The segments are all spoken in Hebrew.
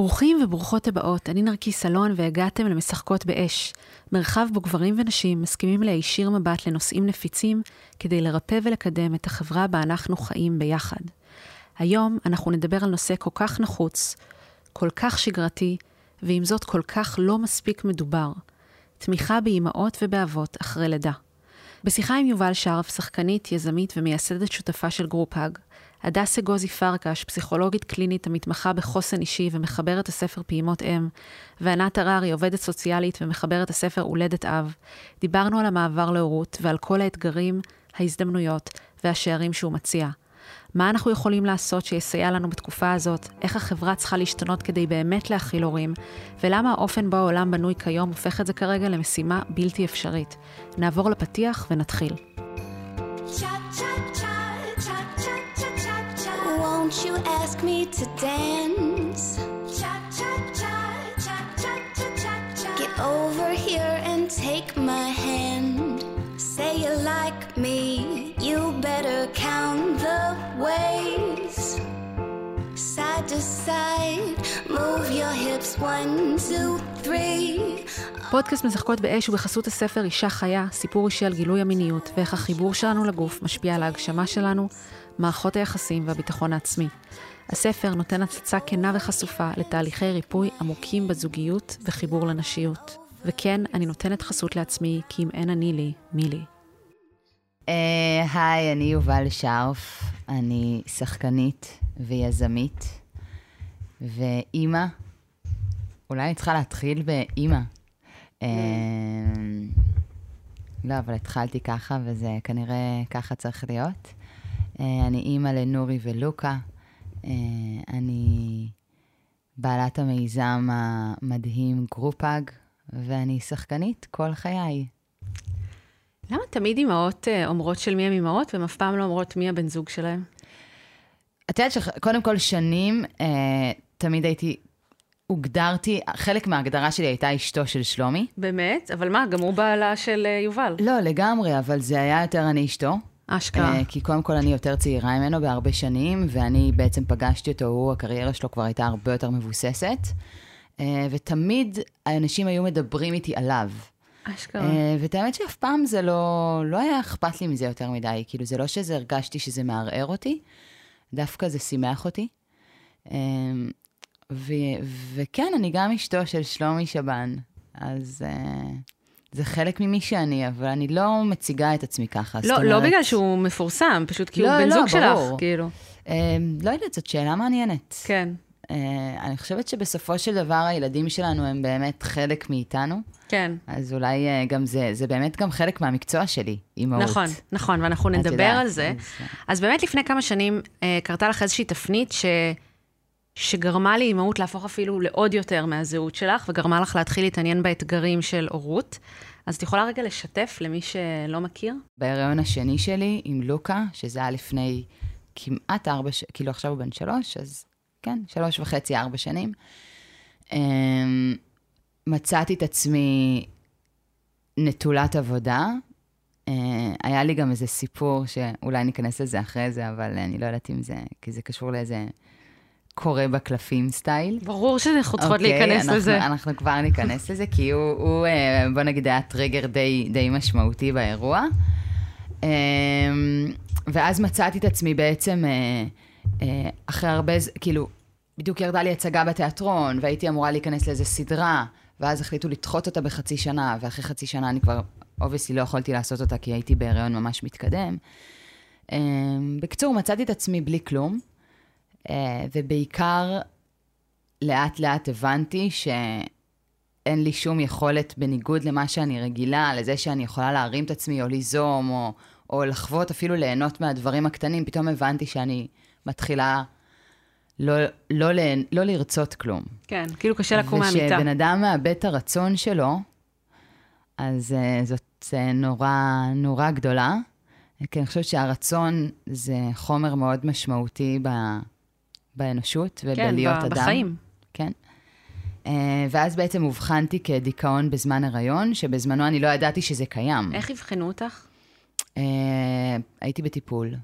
ברוכים וברוכות הבאות, אני נרקיס אלון והגעתם למשחקות באש, מרחב בו גברים ונשים מסכימים להישיר מבט לנושאים נפיצים כדי לרפא ולקדם את החברה בה אנחנו חיים ביחד. היום אנחנו נדבר על נושא כל כך נחוץ, כל כך שגרתי, ועם זאת כל כך לא מספיק מדובר, תמיכה באימהות ובאבות אחרי לידה. בשיחה עם יובל שרף, שחקנית, יזמית ומייסדת שותפה של GroupHug, הדס אגוזי פרקש, פסיכולוגית קלינית המתמחה בחוסן אישי ומחברת הספר פעימות אם, וענת הררי, עובדת סוציאלית ומחברת הספר הולדת אב, דיברנו על המעבר להורות ועל כל האתגרים, ההזדמנויות והשערים שהוא מציע. מה אנחנו יכולים לעשות שיסייע לנו בתקופה הזאת, איך החברה צריכה להשתנות כדי באמת להכיל הורים, ולמה האופן בו העולם בנוי כיום הופך את זה כרגע למשימה בלתי אפשרית. נעבור לפתיח ונתחיל. Won't you ask me to dance? Cha cha cha cha cha cha cha cha. Get over here and take my hand. Say you like me, you better count the ways. Side to side, move your hips one, two, three. פודקאסט משחקות באש הוא בחסות הספר אישה חיה, סיפור אישי על גילוי המיניות ואיך החיבור שלנו לגוף משפיע על ההגשמה שלנו, מערכות היחסים והביטחון העצמי. הספר נותן הצצה כנה וחשופה לתהליכי ריפוי עמוקים בזוגיות וחיבור לנשיות. וכן, אני נותנת חסות לעצמי, כי אם אין אני לי, מי לי. אה, היי, אני יובל שרף, אני שחקנית ויזמית ואימא. אולי אני צריכה להתחיל באימא. אה, לא, אבל התחלתי ככה, וזה כנראה ככה צריך להיות. אה, אני אימא לנורי ולוקה. אה, אני בעלת המיזם המדהים GroupHug, ואני שחקנית כל חיי. למה תמיד אימהות אה, אומרות של מי הן אימהות, והן אף פעם לא אומרות מי הבן זוג שלהן? את יודעת שקודם כל שנים, אה, תמיד הייתי, הוגדרתי, חלק מההגדרה שלי הייתה אשתו של שלומי. באמת? אבל מה, גם הוא בעלה של יובל. לא, לגמרי, אבל זה היה יותר אני אשתו. אשכרה. Uh, כי קודם כל אני יותר צעירה ממנו בהרבה שנים, ואני בעצם פגשתי אותו, הוא, הקריירה שלו כבר הייתה הרבה יותר מבוססת. Uh, ותמיד האנשים היו מדברים איתי עליו. אשכרה. Uh, ואת האמת שאף פעם זה לא, לא היה אכפת לי מזה יותר מדי. כאילו, זה לא שזה הרגשתי שזה מערער אותי, דווקא זה שימח אותי. ו- וכן, אני גם אשתו של שלומי שבן, אז... זה חלק ממי שאני, אבל אני לא מציגה את עצמי ככה. לא, לא אומרת... בגלל שהוא מפורסם, פשוט כי לא, הוא בן לא, זוג ברור. שלך, כאילו. אה, לא יודעת, זאת שאלה מעניינת. כן. אה, אני חושבת שבסופו של דבר הילדים שלנו הם באמת חלק מאיתנו. כן. אז אולי אה, גם זה, זה באמת גם חלק מהמקצוע שלי, אימהות. נכון, נכון, ואנחנו נדבר על זה. אז, אז באמת לפני כמה שנים אה, קרתה לך איזושהי תפנית ש... שגרמה לאימהות להפוך אפילו לעוד יותר מהזהות שלך, וגרמה לך להתחיל להתעניין באתגרים של הורות. אז את יכולה רגע לשתף למי שלא מכיר? בהיריון השני שלי עם לוקה, שזה היה לפני כמעט ארבע, ש... כאילו עכשיו הוא בן שלוש, אז כן, שלוש וחצי, ארבע שנים. אמ, מצאתי את עצמי נטולת עבודה. אה, היה לי גם איזה סיפור שאולי ניכנס לזה אחרי זה, אבל אני לא יודעת אם זה, כי זה קשור לאיזה קורה בקלפים סטייל. ברור שאנחנו צריכות okay, אוקיי, להיכנס אנחנו, לזה. אנחנו כבר ניכנס לזה, כי הוא, הוא, אה, בוא נגיד, היה טריגר די, די משמעותי באירוע. אמ, ואז מצאתי את עצמי בעצם, אה, אה, אחרי הרבה, כאילו, בדיוק ירדה לי הצגה בתיאטרון, והייתי אמורה להיכנס לאיזה סדרה, ואז החליטו לדחות אותה בחצי שנה, ואחרי חצי שנה אני כבר, obviously, לא יכולתי לעשות אותה, כי הייתי בהיריון ממש מתקדם. אמ, בקיצור, מצאתי את עצמי בלי כלום. אה, ובעיקר, לאט לאט הבנתי שאין לי שום יכולת, בניגוד למה שאני רגילה, לזה שאני יכולה להרים את עצמי או ליזום, או, או לחוות, אפילו ליהנות מהדברים הקטנים, פתאום הבנתי שאני מתחילה לא, לא, לא, לא לרצות כלום. כן, כאילו קשה לקום מהמיטה. וכשבן אדם מאבד את הרצון שלו, אז uh, זאת uh, נורא, נורא גדולה. כי אני חושבת שהרצון זה חומר מאוד משמעותי ב, באנושות ובלהיות כן, אדם. כן, בחיים. כן. Uh, ואז בעצם אובחנתי כדיכאון בזמן הריון, שבזמנו אני לא ידעתי שזה קיים. איך אבחנו אותך? Uh, הייתי בטיפול,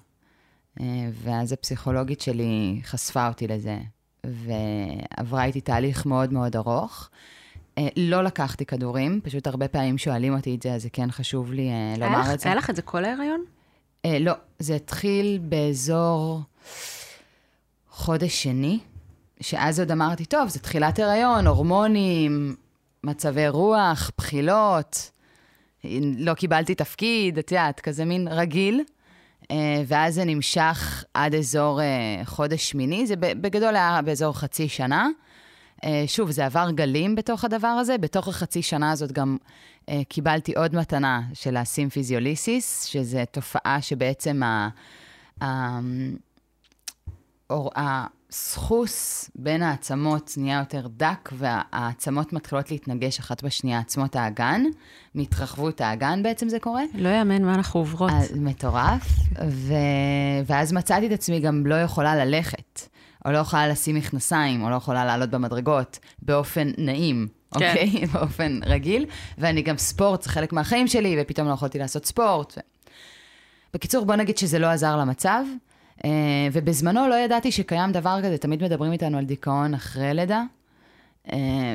uh, ואז הפסיכולוגית שלי חשפה אותי לזה. ועברה איתי תהליך מאוד מאוד ארוך. אה, לא לקחתי כדורים, פשוט הרבה פעמים שואלים אותי את זה, אז זה כן חשוב לי אה, לומר לך, את זה. היה לך את זה כל ההיריון? אה, לא, זה התחיל באזור חודש שני, שאז עוד אמרתי, טוב, זה תחילת הריון, הורמונים, מצבי רוח, בחילות, לא קיבלתי תפקיד, את יודעת, כזה מין רגיל. אה, ואז זה נמשך עד אזור אה, חודש שמיני, זה בגדול היה באזור חצי שנה. אה, שוב, זה עבר גלים בתוך הדבר הזה. בתוך החצי שנה הזאת גם קיבלתי עוד מתנה של הסימפיזיוליסיס, שזו תופעה שבעצם ה... הסחוס בין העצמות נהיה יותר דק, והעצמות מתחילות להתנגש אחת בשנייה, עצמות האגן, מהתרחבות האגן בעצם זה קורה. לא יאמן מה אנחנו עוברות. מטורף, ו... ואז מצאתי את עצמי גם לא יכולה ללכת, או לא יכולה לשים מכנסיים, או לא יכולה לעלות במדרגות, באופן נעים. כן. אוקיי? באופן רגיל. ואני גם ספורט, זה חלק מהחיים שלי, ופתאום לא יכולתי לעשות ספורט. ו... בקיצור, בוא נגיד שזה לא עזר למצב. Uh, ובזמנו לא ידעתי שקיים דבר כזה, תמיד מדברים איתנו על דיכאון אחרי לידה. Uh,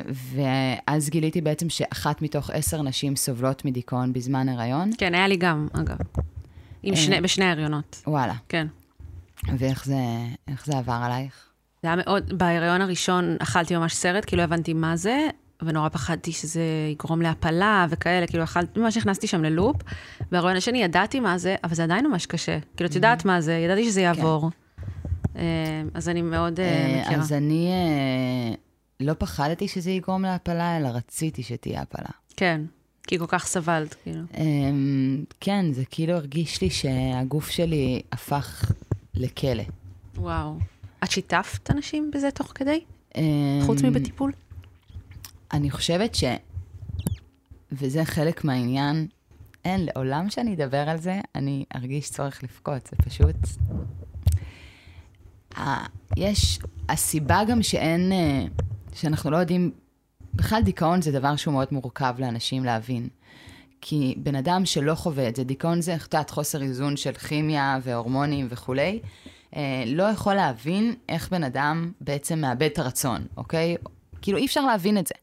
ואז גיליתי בעצם שאחת מתוך עשר נשים סובלות מדיכאון בזמן הריון. כן, היה לי גם, אגב. עם שני, uh, בשני הריונות. וואלה. כן. ואיך זה, זה עבר עלייך? זה היה מאוד, בהריון הראשון אכלתי ממש סרט, כי לא הבנתי מה זה, ונורא פחדתי שזה יגרום להפלה וכאלה, כאילו אכלתי, ממש נכנסתי שם ללופ. והרעיון השני, ידעתי מה זה, אבל זה עדיין ממש קשה. כאילו, את יודעת מה זה, ידעתי שזה יעבור. כן. אז אני מאוד אה, מכירה. אז אני אה, לא פחדתי שזה יגרום להפלה, אלא רציתי שתהיה הפלה. כן, כי כל כך סבלת, כאילו. אמ, כן, זה כאילו הרגיש לי שהגוף שלי הפך לכלא. וואו. את שיתפת אנשים בזה תוך כדי? חוץ מבטיפול? אני חושבת ש... וזה חלק מהעניין, אין, לעולם שאני אדבר על זה, אני ארגיש צורך לבכות, זה פשוט... יש, הסיבה גם שאין, אה, שאנחנו לא יודעים, בכלל דיכאון זה דבר שהוא מאוד מורכב לאנשים להבין. כי בן אדם שלא חווה את זה, דיכאון זה, את יודעת, חוסר איזון של כימיה והורמונים וכולי, אה, לא יכול להבין איך בן אדם בעצם מאבד את הרצון, אוקיי? כאילו, אי אפשר להבין את זה.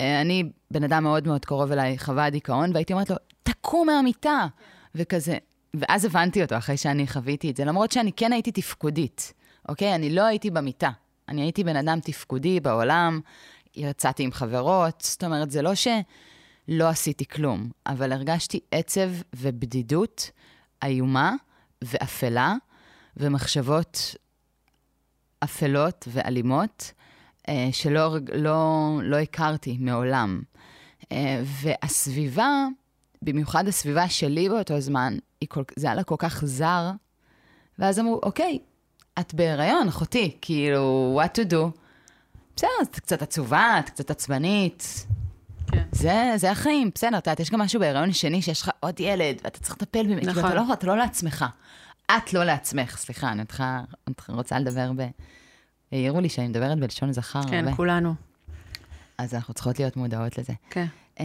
אה, אני, בן אדם מאוד מאוד קרוב אליי, חווה דיכאון, והייתי אומרת לו, תקום מהמיטה, וכזה. ואז הבנתי אותו אחרי שאני חוויתי את זה, למרות שאני כן הייתי תפקודית, אוקיי? אני לא הייתי במיטה. אני הייתי בן אדם תפקודי בעולם, יצאתי עם חברות, זאת אומרת, זה לא שלא עשיתי כלום, אבל הרגשתי עצב ובדידות איומה ואפלה, ומחשבות אפלות ואלימות, שלא לא, לא הכרתי מעולם. אה, והסביבה, במיוחד הסביבה שלי באותו זמן, כל, זה היה לה כל כך זר, ואז אמרו, אוקיי, את בהיריון, אחותי, כאילו, what to do? בסדר, את קצת עצובה, את קצת עצבנית. כן. זה, זה החיים, בסדר, את יודעת, יש גם משהו בהיריון שני שיש לך עוד ילד, ואתה צריך לטפל במי, כאילו, נכון. כאילו, אתה לא, אתה לא לעצמך. את לא לעצמך, סליחה, אני רוצה לדבר ב... העירו לי שאני מדברת בלשון זכר כן, הרבה. כן, כולנו. אז אנחנו צריכות להיות מודעות לזה. כן. Uh,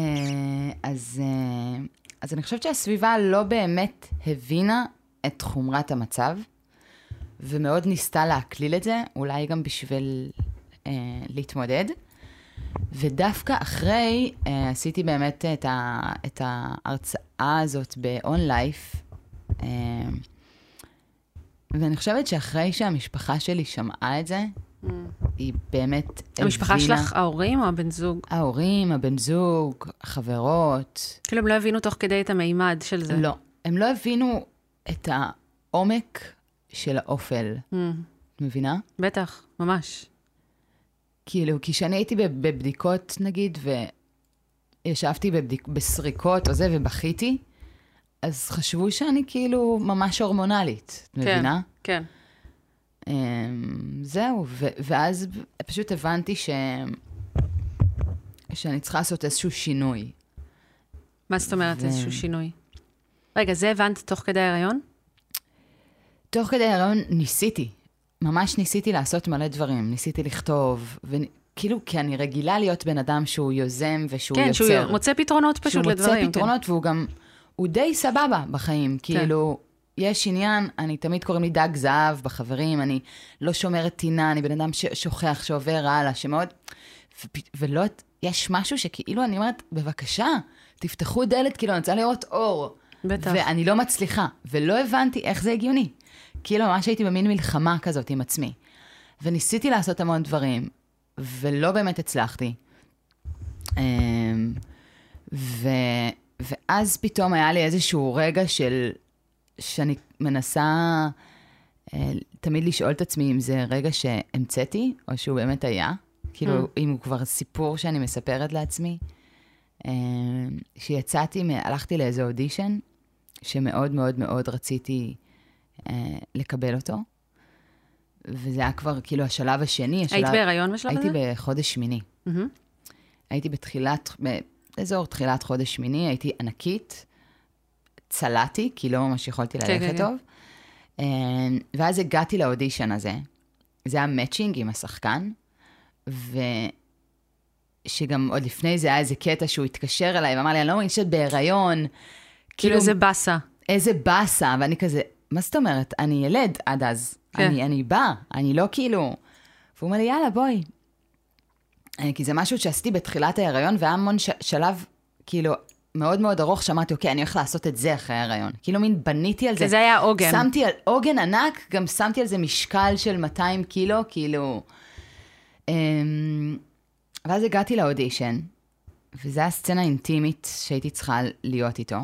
אז, uh, אז אני חושבת שהסביבה לא באמת הבינה את חומרת המצב, ומאוד ניסתה להקליל את זה, אולי גם בשביל uh, להתמודד. ודווקא אחרי, uh, עשיתי באמת את, ה, את ההרצאה הזאת ב-on-life, uh, ואני חושבת שאחרי שהמשפחה שלי שמעה את זה, mm. היא באמת הבינה... המשפחה שלך, ההורים או הבן זוג? ההורים, הבן זוג, החברות. כאילו הם לא הבינו תוך כדי את המימד של זה. לא, הם לא הבינו את העומק של האופל. Mm. את מבינה? בטח, ממש. כאילו, כי כשאני הייתי בבדיקות, נגיד, וישבתי בבדיק... בסריקות או זה, ובכיתי, אז חשבו שאני כאילו ממש הורמונלית, את כן, מבינה? כן. Um, זהו, ו- ואז פשוט הבנתי ש... שאני צריכה לעשות איזשהו שינוי. מה זאת אומרת ו... איזשהו שינוי? רגע, זה הבנת תוך כדי ההיריון? תוך כדי ההיריון ניסיתי. ממש ניסיתי לעשות מלא דברים. ניסיתי לכתוב, וכאילו, כי אני רגילה להיות בן אדם שהוא יוזם ושהוא כן, יוצר. כן, שהוא מוצא פתרונות פשוט שהוא לדברים. שהוא מוצא פתרונות, כן. והוא גם הוא די סבבה בחיים, כן. כאילו, יש עניין, אני תמיד קוראים לי דג זהב בחברים, אני לא שומרת טינה, אני בן אדם ששוכח, שעובר הלאה, שמאוד... ו- ולא, יש משהו שכאילו אני אומרת, בבקשה, תפתחו דלת, כאילו, אני רוצה לראות אור. בטח. ואני לא מצליחה, ולא הבנתי איך זה הגיוני. כאילו, ממש הייתי במין מלחמה כזאת עם עצמי. וניסיתי לעשות המון דברים, ולא באמת הצלחתי. אמ, ו, ואז פתאום היה לי איזשהו רגע של, שאני מנסה אה, תמיד לשאול את עצמי אם זה רגע שהמצאתי, או שהוא באמת היה. כאילו, Mm. אם הוא כבר סיפור שאני מספרת לעצמי. כשיצאתי, הלכתי לאיזה אודישן, שמאוד מאוד מאוד רציתי אה, לקבל אותו. וזה היה כבר כאילו השלב השני. השלב... היית בהיריון בשלב הזה? הייתי בחודש שמיני. מהמם. הייתי בתחילת, באזור תחילת חודש שמיני, הייתי ענקית, צלעתי, כי לא ממש יכולתי כן, ללכת כן, טוב. אה, ואז הגעתי לאודישן הזה. זה היה מאצ'ינג עם השחקן, ושגם עוד לפני זה היה איזה קטע שהוא התקשר אליי ואמר לי, אני לא מאמין שאת בהיריון. כאילו איזה באסה. איזה באסה, ואני כזה, מה זאת אומרת? אני ילד עד אז. כן. אני, אני באה, אני לא כאילו... והוא אומר לי, יאללה, בואי. אה, כי זה משהו שעשיתי בתחילת ההיריון, והיה המון ש- שלב, כאילו, מאוד מאוד ארוך, שאמרתי, אוקיי, אני הולך לעשות את זה אחרי ההיריון. כאילו, מין בניתי על זה. זה היה עוגן. שמתי על עוגן ענק, גם שמתי על זה משקל של 200 קילו, כאילו... אמ, ואז הגעתי לאודישן, וזו הייתה סצנה אינטימית שהייתי צריכה להיות איתו.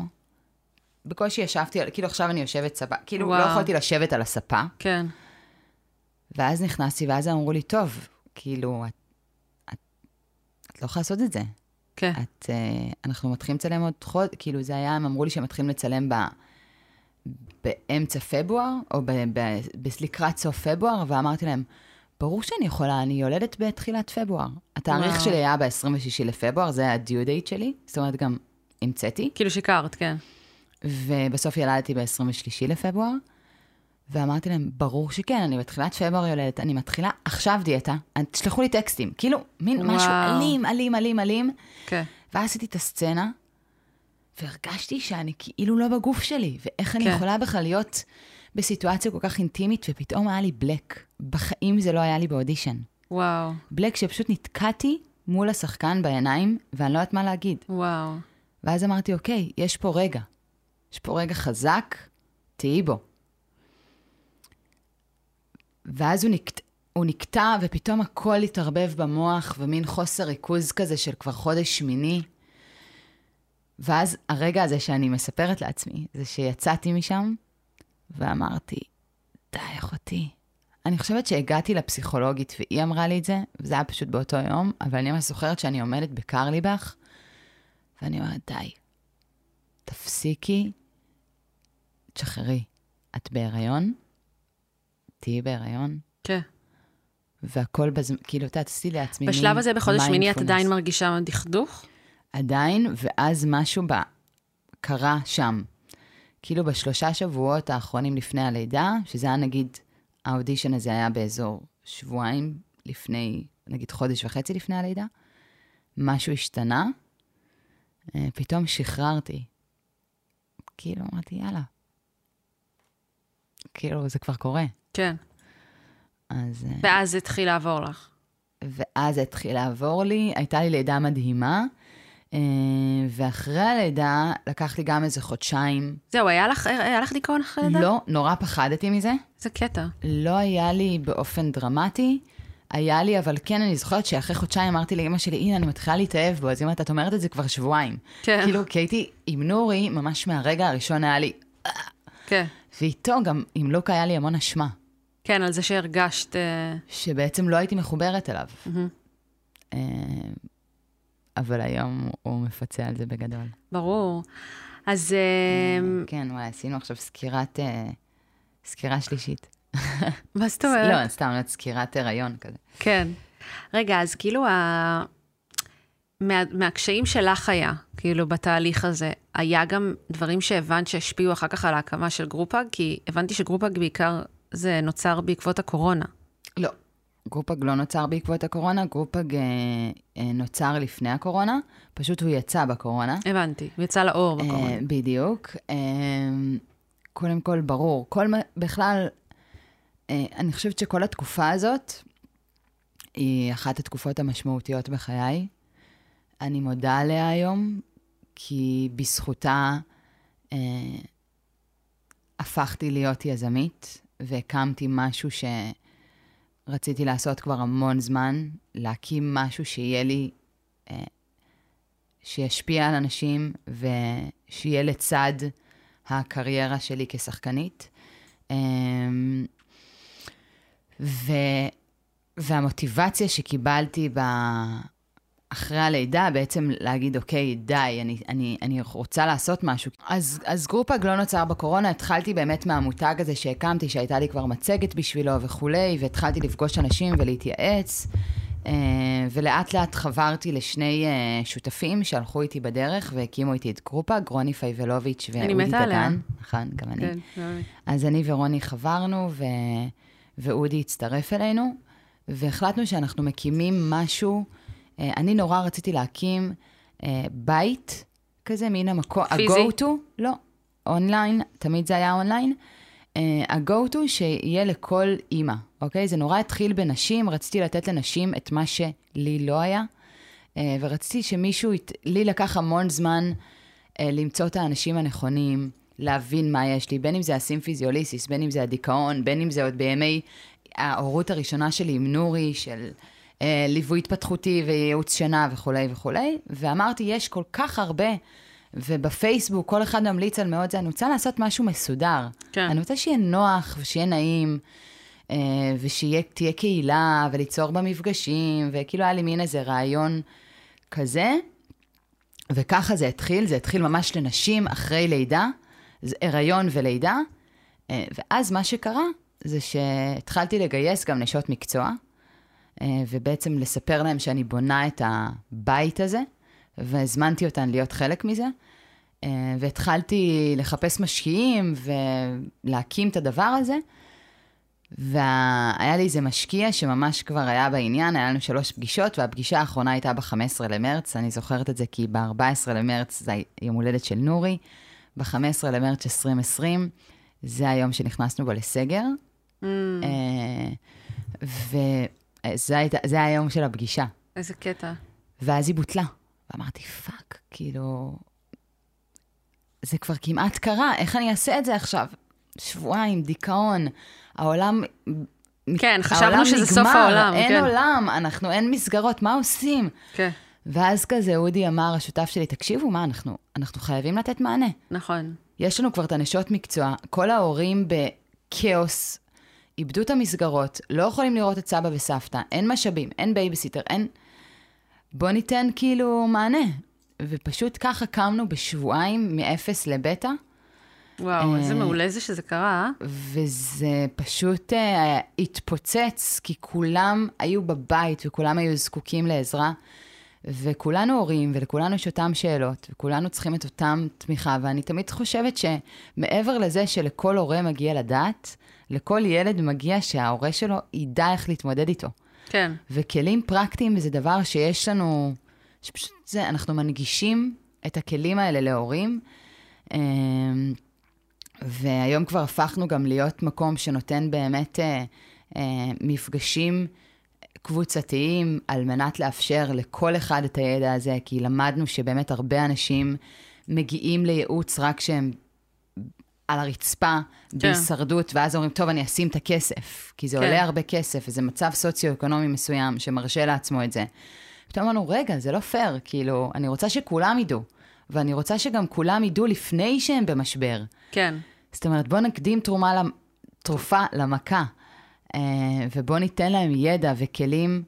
בקושי ישבתי, כאילו עכשיו אני יושבת ספה, כאילו וואו. לא יכולתי לשבת על הספה. כן. ואז נכנסתי, ואז אמרו לי, טוב, כאילו, את, את, את לא יכולה לעשות את זה. כן. את, uh, אנחנו מתחילים לצלם עוד חודש, כאילו זה היה, הם אמרו לי שהם מתחילים לצלם ב, באמצע פברואר, או ב, ב, ב, לקראת סוף פברואר, ואמרתי להם, ברור שאני יכולה, אני יולדת בתחילת פברואר. התאריך וואו. שלי היה ב-26 לפברואר, זה היה הדיו דייט שלי, זאת אומרת גם המצאתי, כאילו שיקרת, כן. ובסוף ילדתי ב-23 לפברואר, ואמרתי להם, ברור שכן, אני בתחילת פברואר יולדת, אני מתחילה עכשיו דיאטה, תשלחו לי טקסטים, כאילו, מין משהו וואו. אלים, אלים, אלים, אלים. כן. ואז עשיתי את הסצנה, והרגשתי שאני כאילו לא בגוף שלי, ואיך אני כן. יכולה בכלל להיות בסיטואציה כל כך אינטימית, ופתאום היה לי בלק. בחיים זה לא היה לי באודישן. וואו. בלק שפשוט נתקעתי מול השחקן בעיניים, ואני לא יודעת מה להגיד. וואו. ואז אמרתי, אוקיי, יש פה רגע. יש פה רגע חזק, תהיי בו. ואז הוא, נקט... הוא נקטע, ופתאום הכל התערבב במוח, ומין חוסר ריכוז כזה של כבר חודש שמיני. ואז הרגע הזה שאני מספרת לעצמי, זה שיצאתי משם, ואמרתי, די, אחותי. אני חושבת שהגעתי לפסיכולוגית, והיא אמרה לי את זה, וזה היה פשוט באותו יום, אבל אני ממש זוכרת שאני עומדת בקרליבך, ואני אומרת, די, תפסיקי, תשחררי. את בהיריון, תהיי בהיריון, כן. והכל בזמן, כאילו, את יודעת, עשיתי לעצמי מין בשלב הזה, בחודש שמיני, את. עדיין מרגישה דכדוך? עדיין, ואז משהו ב... קרה שם. כאילו בשלושה שבועות האחרונים לפני הלידה, שזה היה נגיד, האודישן הזה היה באזור שבועיים לפני, נגיד חודש וחצי לפני הלידה, משהו השתנה, אה, פתאום שחררתי. כאילו, אמרתי, יאללה. כאילו, זה כבר קורה. כן. אז... אה, ואז זה התחיל לעבור לך. ואז זה התחיל לעבור לי, הייתה לי לידה מדהימה, אה, ואחרי הלידה לקח לי גם איזה חודשיים. זהו, היה לך, היה לך דיכאון אחרי לידה? לא, נורא פחדתי מזה. איזה קטע. לא היה לי באופן דרמטי, היה לי, אבל כן, אני זוכרת שאחרי חודשיים אמרתי לאמא שלי, הנה, אני מתחילה להתאהב בו, אז אומרת, את אומרת את זה כבר שבועיים. כן. כאילו, כי הייתי עם נורי, ממש מהרגע הראשון היה לי, כן. ואיתו גם עם לוק היה לי המון אשמה, כן, על זה שהרגשת... אה, שבעצם לא הייתי מחוברת אליו. אה, אבל היום הוא מפצה על זה בגדול. ברור. אז אה, כן, וואי, עשינו עכשיו סקירת, סקירה שלישית. מה זאת אומרת? לא, סתם, סקירת הריון כזה. כן. רגע, אז כאילו, ה... מה, מהקשיים שלך היה, כאילו, בתהליך הזה, היה גם דברים שהבנת שהשפיעו אחר כך על ההקמה של GroupHug? כי הבנתי ש GroupHug בעיקר זה נוצר בעקבות הקורונה. לא, GroupHug לא נוצר בעקבות הקורונה, GroupHug אה, אה, נוצר לפני הקורונה, פשוט הוא יצא בקורונה. הבנתי, הוא יצא לאור בקורונה. אה, בדיוק. אה, קודם כל, ברור. כל בכלל, אה, אני חושבת שכל התקופה הזאת היא אחת התקופות המשמעותיות בחיי. אני מודה עליה היום, כי בזכותה אה, הפכתי להיות יזמית, והקמתי משהו שרציתי לעשות כבר המון זמן, להקים משהו שיהיה לי, אה, שישפיע על אנשים ושיהיה לצד הקריירה שלי כשחקנית. אה, ו, והמוטיבציה שקיבלתי ב... אחרי הלידה, בעצם להגיד, אוקיי, די, אני, אני, אני רוצה לעשות משהו. אז, אז GroupHug לא נוצר בקורונה, התחלתי באמת מהמותג הזה שהקמתי, שהייתה לי כבר מצגת בשבילו וכולי, והתחלתי לפגוש אנשים ולהתייעץ, אה, ולאט לאט חברתי לשני אה, שותפים שהלכו איתי בדרך והקימו איתי את GroupHug, רוני פייבלוביץ' ואודי דגן. נכון, גם אני. כן, אז אני ורוני חברנו, ו... ואודי הצטרף אלינו, והחלטנו שאנחנו מקימים משהו, אני נורא רציתי להקים אה, בית כזה, מין המקום, ה-go-to, לא, אונליין, תמיד זה היה אונליין. אה, ה-go-to שיהיה לכל אימא, אוקיי? זה נורא התחיל בנשים, רציתי לתת לנשים את מה שלי לא היה, ורציתי שמישהו, לי לקח המון זמן למצוא את האנשים הנכונים, להבין מה יש לי, בין אם זה הסימפיזיוליסיס, בין אם זה הדיכאון, בין אם זה עוד בימי ההורות הראשונה שלי עם נורי, של אה, ליווי התפתחותי וייעוץ שינה וכולי וכולי, ואמרתי, יש כל כך הרבה, ובפייסבוק כל אחד ממליץ על מאוד זה, אני רוצה לעשות משהו מסודר. כן. אני רוצה שיהיה נוח ושיהיה נעים. אה, ושתהיה קהילה, וליצור בה מפגשים, וכאילו היה לי מין איזה רעיון כזה. וככה זה התחיל, זה התחיל ממש לנשים אחרי לידה, הריון ולידה, אה, ואז מה שקרה זה שהתחלתי לגייס גם נשות מקצוע, אה, ובעצם לספר להם שאני בונה את הבית הזה, והזמנתי אותן להיות חלק מזה. אה, והתחלתי לחפש משקיעים ולהקים את הדבר הזה. והיה לי איזה משקיע שממש כבר היה בעניין, היה לנו שלוש פגישות, והפגישה האחרונה הייתה ב-15 למרץ, אני זוכרת את זה כי ב-14 למרץ זה יום הולדת של נורי, ב-15 למרץ 2020, זה היום שנכנסנו בו לסגר. Mm. וזה היה היום של הפגישה. איזה קטע. ואז היא בוטלה. ואמרתי, fuck, כאילו, זה כבר כמעט קרה, איך אני אעשה את זה עכשיו? שבועיים, דיכאון, העולם... כן, חשבנו העולם שזה נגמר, סוף העולם. אין כן. עולם, אנחנו, אין מסגרות, מה עושים? כן. ואז כזה אודי אמר, השותף שלי, תקשיבו, מה, אנחנו, אנחנו חייבים לתת מענה. נכון. יש לנו כבר את הנשות מקצוע, כל ההורים בכאוס, איבדו את המסגרות, לא יכולים לראות את סבא וסבתא, אין משאבים, אין בייביסיטר, אין... בוא ניתן כאילו מענה. ופשוט ככה קמנו בשבועיים מאפס לבטא. וואו, איזה מעולה זה שזה קרה, אה? וזה פשוט uh, התפוצץ, כי כולם היו בבית וכולם היו זקוקים לעזרה. וכולנו הורים, ולכולנו יש אותן שאלות, וכולנו צריכים את אותם תמיכה, ואני תמיד חושבת שמעבר לזה שלכל הורה מגיע לדעת, לכל ילד מגיע שההורה שלו ידע איך להתמודד איתו. כן. וכלים פרקטיים זה דבר שיש לנו, שפשוט זה, אנחנו מנגישים את הכלים האלה להורים. אמ, והיום כבר הפכנו גם להיות מקום שנותן באמת אה, אה, מפגשים קבוצתיים על מנת לאפשר לכל אחד את הידע הזה, כי למדנו שבאמת הרבה אנשים מגיעים לייעוץ רק כשהם על הרצפה, כן. בהישרדות, ואז אומרים, טוב, אני אשים את הכסף, כי זה כן. עולה הרבה כסף, וזה מצב סוציו-אקונומי מסוים שמרשה לעצמו את זה. פתאום אמרנו, רגע, זה לא פייר, כאילו, אני רוצה שכולם ידעו, ואני רוצה שגם כולם ידעו לפני שהם במשבר. כן. זאת אומרת, בוא נקדים תרומה, תרופה למכה. אה, ובואו ניתן להם ידע וכלים,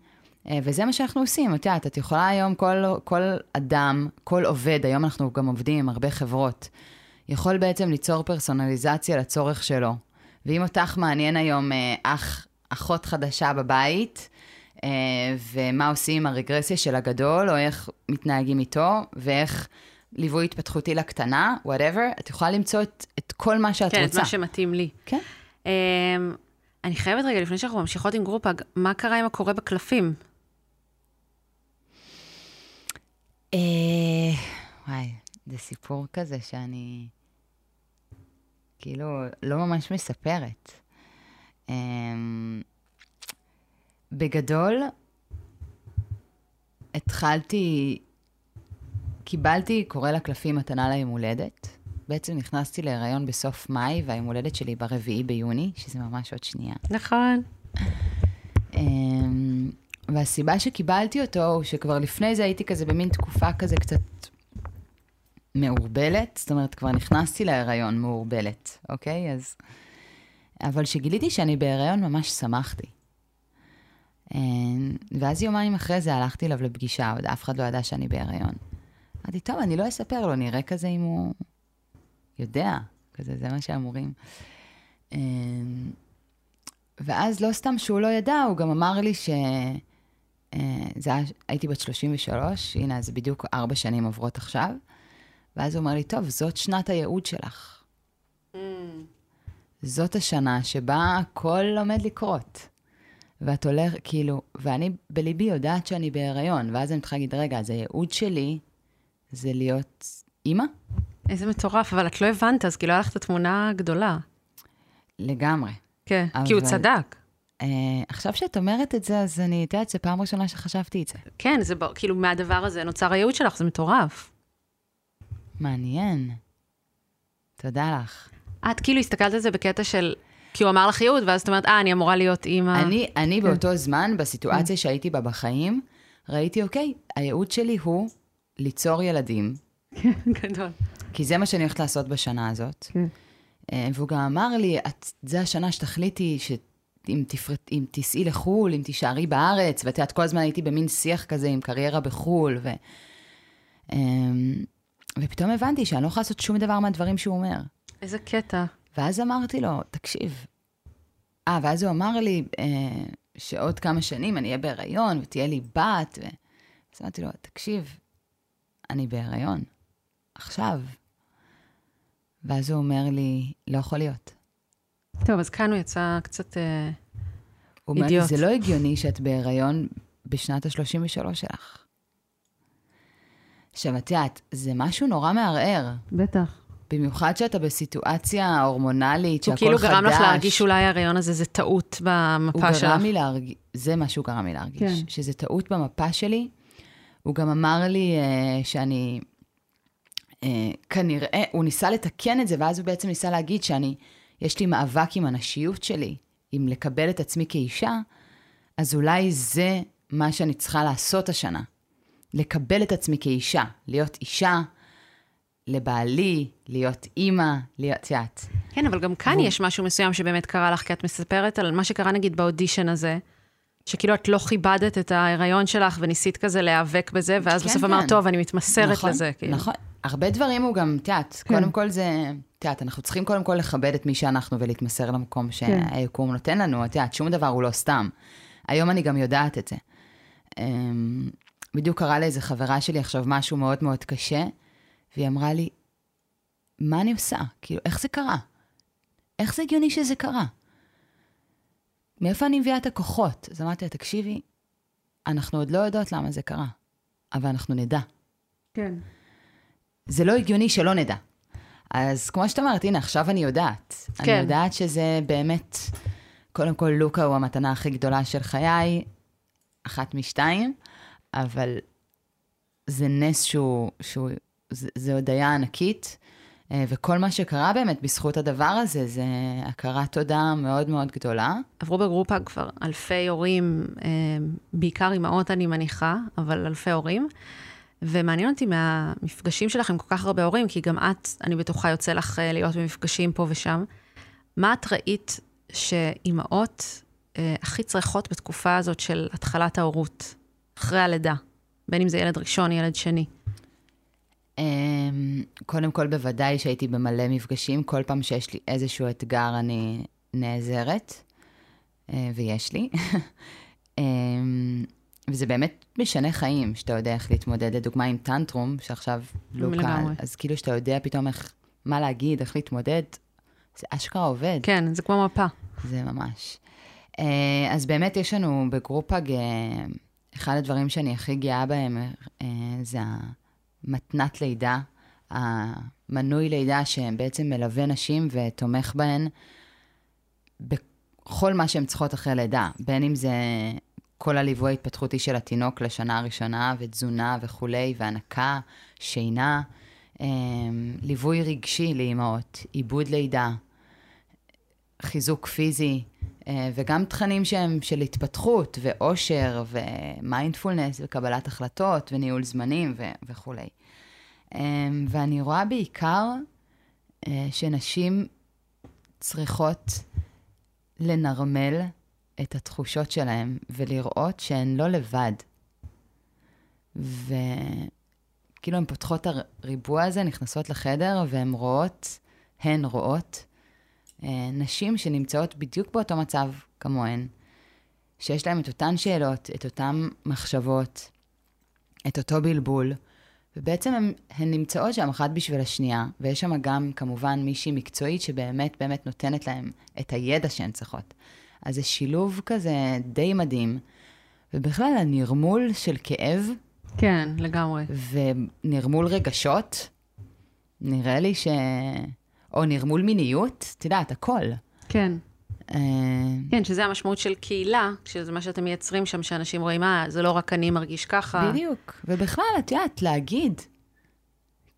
אה, וזה מה שאנחנו עושים. את יודעת, את יכולה היום, כל, כל אדם, כל עובד, היום אנחנו גם עובדים עם הרבה חברות, יכול בעצם ליצור פרסונליזציה לצורך שלו. ואם אותך מעניין היום אה, אח, אחות חדשה בבית, ומה עושים עם הרגרסיה של הגדול, או איך מתנהגים איתו, ואיך ליווי התפתחותי לקטנה, whatever, את יכולה למצוא את, את כל מה שאת כן, רוצה. כן, את מה שמתאים לי. כן. Um, אני חייבת רגע, לפני שאנחנו ממשיכות עם GroupHug, מה קרה עם הקורא בקלפים? אה, וואי, זה סיפור כזה שאני... כאילו, לא ממש מספרת. אמ, בגדול, התחלתי, קיבלתי קורא לקלפים מתנה ליום הולדת. בעצם נכנסתי להיריון בסוף מאי, והיום הולדת שלי ברביעי ביוני, שזה ממש עוד שנייה. נכון. אמ, והסיבה שקיבלתי אותו, הוא שכבר לפני זה הייתי כזה במין תקופה כזה קצת מעורבלת, זאת אומרת, כבר נכנסתי להיריון מעורבלת, אוקיי? אז... אבל כשגיליתי שאני בהיריון, ממש שמחתי. אמ, ואז יומיים אחרי זה הלכתי אליו לפגישה, עוד אף אחד לא ידע שאני בהיריון. אמרתי, טוב, אני לא אספר לו, נראה כזה אם הוא יודע, כזה, זה מה שאמורים. אמ, ואז לא סתם שהוא לא ידע, הוא גם אמר לי ש... אה, זה היה, הייתי בת 33, הנה, אז בדיוק ארבע שנים עוברות עכשיו. ואז הוא אומר לי, טוב, זאת שנת הייעוד שלך. Mm. זאת השנה שבה הכל עומד לקרות. ואת הולכת, כאילו, ואני בליבי יודעת שאני בהיריון, ואז אני צריכה להגיד, רגע, אז הייעוד שלי זה להיות אימא? איזה מטורף, אבל את לא הבנת, אז כאילו, היה לך את התמונה הגדולה. לגמרי. כן, אבל... כי הוא צדק. Uh, עכשיו שאת אומרת את זה, אז אני יודעת, זו פעם ראשונה שחשבתי את זה. כן, זה כאילו, מהדבר הזה נוצר הייעוד שלך, זה מטורף. מעניין. תודה לך. את כאילו הסתכלת על זה בקטע של, כי הוא אמר לך ייעוד, ואז את אומרת, אה, אני אמורה להיות אימא. אני, אני כן. באותו זמן, בסיטואציה כן. שהייתי בה בחיים, ראיתי, אוקיי, הייעוד שלי הוא ליצור ילדים. כן, גדול. כי זה מה שאני הולכת לעשות בשנה הזאת. כן. אה, והוא גם אמר לי, את, זה השנה שתחליטי שאם תפרט, אם תיסעי לחו"ל, אם תישארי בארץ, ואת יודעת, כל הזמן הייתי במין שיח כזה עם קריירה בחו"ל, ו... אמ, ופתאום הבנתי שאני לא יכולה לעשות שום דבר מהדברים שהוא אומר. איזה קטע. ואז אמרתי לו, תקשיב. אה, ואז הוא אמר לי אה, שעוד כמה שנים אני אהיה בהיריון ותהיה לי בת, ו... אז אמרתי לו, תקשיב, אני בהיריון. עכשיו. ואז הוא אומר לי, לא יכול להיות. טוב, אז כאן הוא יצא קצת אה, הוא אידיוט. אומר לי, זה לא הגיוני שאת בהיריון בשנת ה-33 שלך. עכשיו, את יודעת, זה משהו נורא מערער. בטח. במיוחד שאתה בסיטואציה הורמונלית, שהכל חדש. הוא כאילו גרם לך להרגיש שאולי ההריון הזה זה טעות במפה שלך. הוא גרם לי להרגיש, זה מה שהוא גרם לי להרגיש, כן. שזה טעות במפה שלי. הוא גם אמר לי uh, שאני, כנראה, הוא ניסה לתקן את זה, ואז הוא בעצם ניסה להגיד שאני, יש לי מאבק עם הנשיות שלי, עם לקבל את עצמי כאישה, אז אולי זה מה שאני צריכה לעשות השנה. לקבל את עצמי כאישה, להיות אישה לבעלי, להיות אימא, להיות, את כן, אבל גם כאן הוא... יש משהו מסוים שבאמת קרה לך, כי את מספרת על מה שקרה נגיד באודישן הזה, שכאילו את לא כיבדת את ההיריון שלך וניסית כזה להיאבק בזה, ואז כן, בסוף כן. אמרת, טוב, אני מתמסרת נכון, לזה. כאילו. נכון, הרבה דברים הוא גם, את יודעת, כן. קודם כל זה, את יודעת, אנחנו צריכים קודם כל לכבד את מי שאנחנו ולהתמסר למקום כן. שהיקום. נותן לנו, את יודעת, שום דבר הוא לא סתם. היום אני גם יודעת את זה. אמ, בדיוק קרה לאיזה חברה שלי עכשיו משהו מאוד מאוד קשה, והיא אמרה לי, מה אני עושה? כאילו, איך זה קרה? איך זה הגיוני שזה קרה? מאיפה אני מביאה את הכוחות? אז אמרתי לה, תקשיבי, אנחנו עוד לא יודעות למה זה קרה, אבל אנחנו נדע. כן. זה לא הגיוני שלא נדע. אז כמו שאת אומרת, הנה, עכשיו אני יודעת. כן. אני יודעת שזה באמת, קודם כל, לוקה הוא המתנה הכי גדולה של חיי, אחת משתיים. אבל זה נס שהוא, שהוא זה, זה הודיה ענקית, וכל מה שקרה באמת בזכות הדבר הזה, זה הכרת תודה מאוד מאוד גדולה. עברו בגרופה כבר אלפי הורים, אה, בעיקר אימהות אני מניחה, אבל אלפי הורים. ומעניין אותי מהמפגשים שלך עם כל כך הרבה הורים, כי גם את, אני בטוחה, יוצא לך אה, להיות במפגשים פה ושם. מה את ראית שאימהות הכי צריכות בתקופה הזאת של התחלת ההורות? אחרי הלידה, בין אם זה ילד ראשון, ילד שני? אמ, קודם כל, בוודאי שהייתי במלא מפגשים. כל פעם שיש לי איזשהו אתגר, אני נעזרת, אה, ויש לי. אמ, וזה באמת משנה חיים, שאתה יודע איך להתמודד, לדוגמה עם טנטרום, שעכשיו לא קל, אז כאילו שאתה יודע פתאום איך, מה להגיד, איך להתמודד, זה אשכרה עובד. כן, זה כמו מפה. זה ממש. אה, אז באמת יש לנו בגרופאג אחד הדברים שאני הכי גאה בהם אה, זה המתנת לידה המנוי לידה שבעצם מלווה נשים ותומך בהן בכל מה שהן צריכות אחרי לידה, בין אם זה כל הליווי ההתפתחותי של התינוק לשנה הראשונה, ותזונה וכולי, והנקה, שינה, אמ, ליווי רגשי לאימהות, עיבוד לידה, חיזוק פיזי, וגם תכנים שהם של התפתחות ואושר ומיינדפולנס וקבלת החלטות וניהול זמנים ו- וכולי. אמ, ואני רואה בעיקר אה, שנשים צריכות לנרמל את התחושות שלהן ולראות שהן לא לבד. וכאילו הן פותחות את הריבוע הזה, נכנסות לחדר והן רואות, הן רואות, אה, נשים שנמצאות בדיוק באותו מצב כמוהן, שיש להן את אותן שאלות, את אותן מחשבות, את אותו בלבול, ובעצם הן, הן נמצאות שם אחת בשביל השנייה, ויש שם גם כמובן מישהי מקצועית שבאמת באמת נותנת להן את הידע שהן צריכות. אז זה שילוב כזה די מדהים, ובכלל הנרמול של כאב. כן, לגמרי. ונרמול רגשות, נראה לי ש... או נרמול מיניות, את יודעת, הכל. כן. אה, כן, שזה המשמעות של קהילה, שזה מה שאתם מייצרים שם, שאנשים רואים, אה, זה לא רק אני מרגיש ככה. בדיוק. ובכלל, את יודעת, להגיד,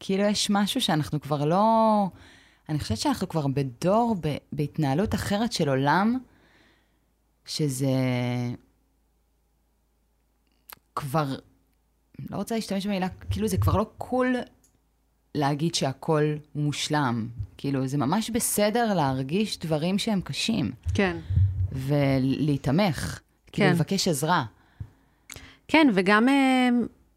כאילו יש משהו שאנחנו כבר לא... אני חושבת שאנחנו כבר בדור, בהתנהלות אחרת של עולם, שזה כבר, לא רוצה להשתמש במילה, כאילו זה כבר לא קול להגיד שהכל מושלם. כאילו, זה ממש בסדר להרגיש דברים שהם קשים. כן. ולהיתמך. כאילו, כן. כאילו, לבקש עזרה. כן, וגם, אה,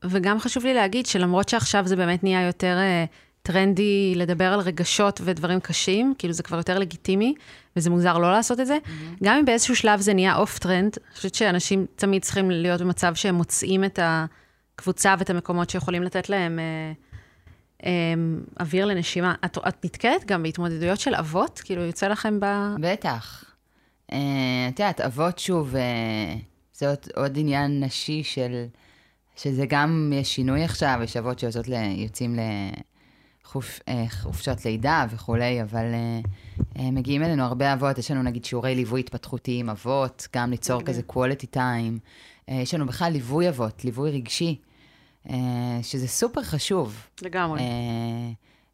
וגם חשוב לי להגיד שלמרות שעכשיו זה באמת נהיה יותר אה, טרנדי לדבר על רגשות ודברים קשים, כאילו זה כבר יותר לגיטימי, וזה מוזר לא לעשות את זה. Mm-hmm. גם אם באיזשהו שלב זה נהיה off trend, אני חושבת שאנשים תמיד צריכים להיות במצב שהם מוצאים את הקבוצה ואת המקומות שיכולים לתת להם אה, אה, אוויר לנשימה. את, את נתקלת גם בהתמודדויות של אבות? כאילו, יוצא לכם ב... בטח. אה, את יודעת, אבות שוב, אה, זה עוד, עוד עניין נשי של... שזה גם, יש שינוי עכשיו, יש אבות שיוצאים ל... חופ, אה, חופשות לידה וכולי, אבל אה, אה, מגיעים אלינו הרבה אבות, יש לנו נגיד שיעורי ליווי התפתחותי עם אבות, גם ליצור כזה quality time. יש לנו בכלל ליווי אבות, ליווי רגשי, שזה סופר חשוב. לגמרי.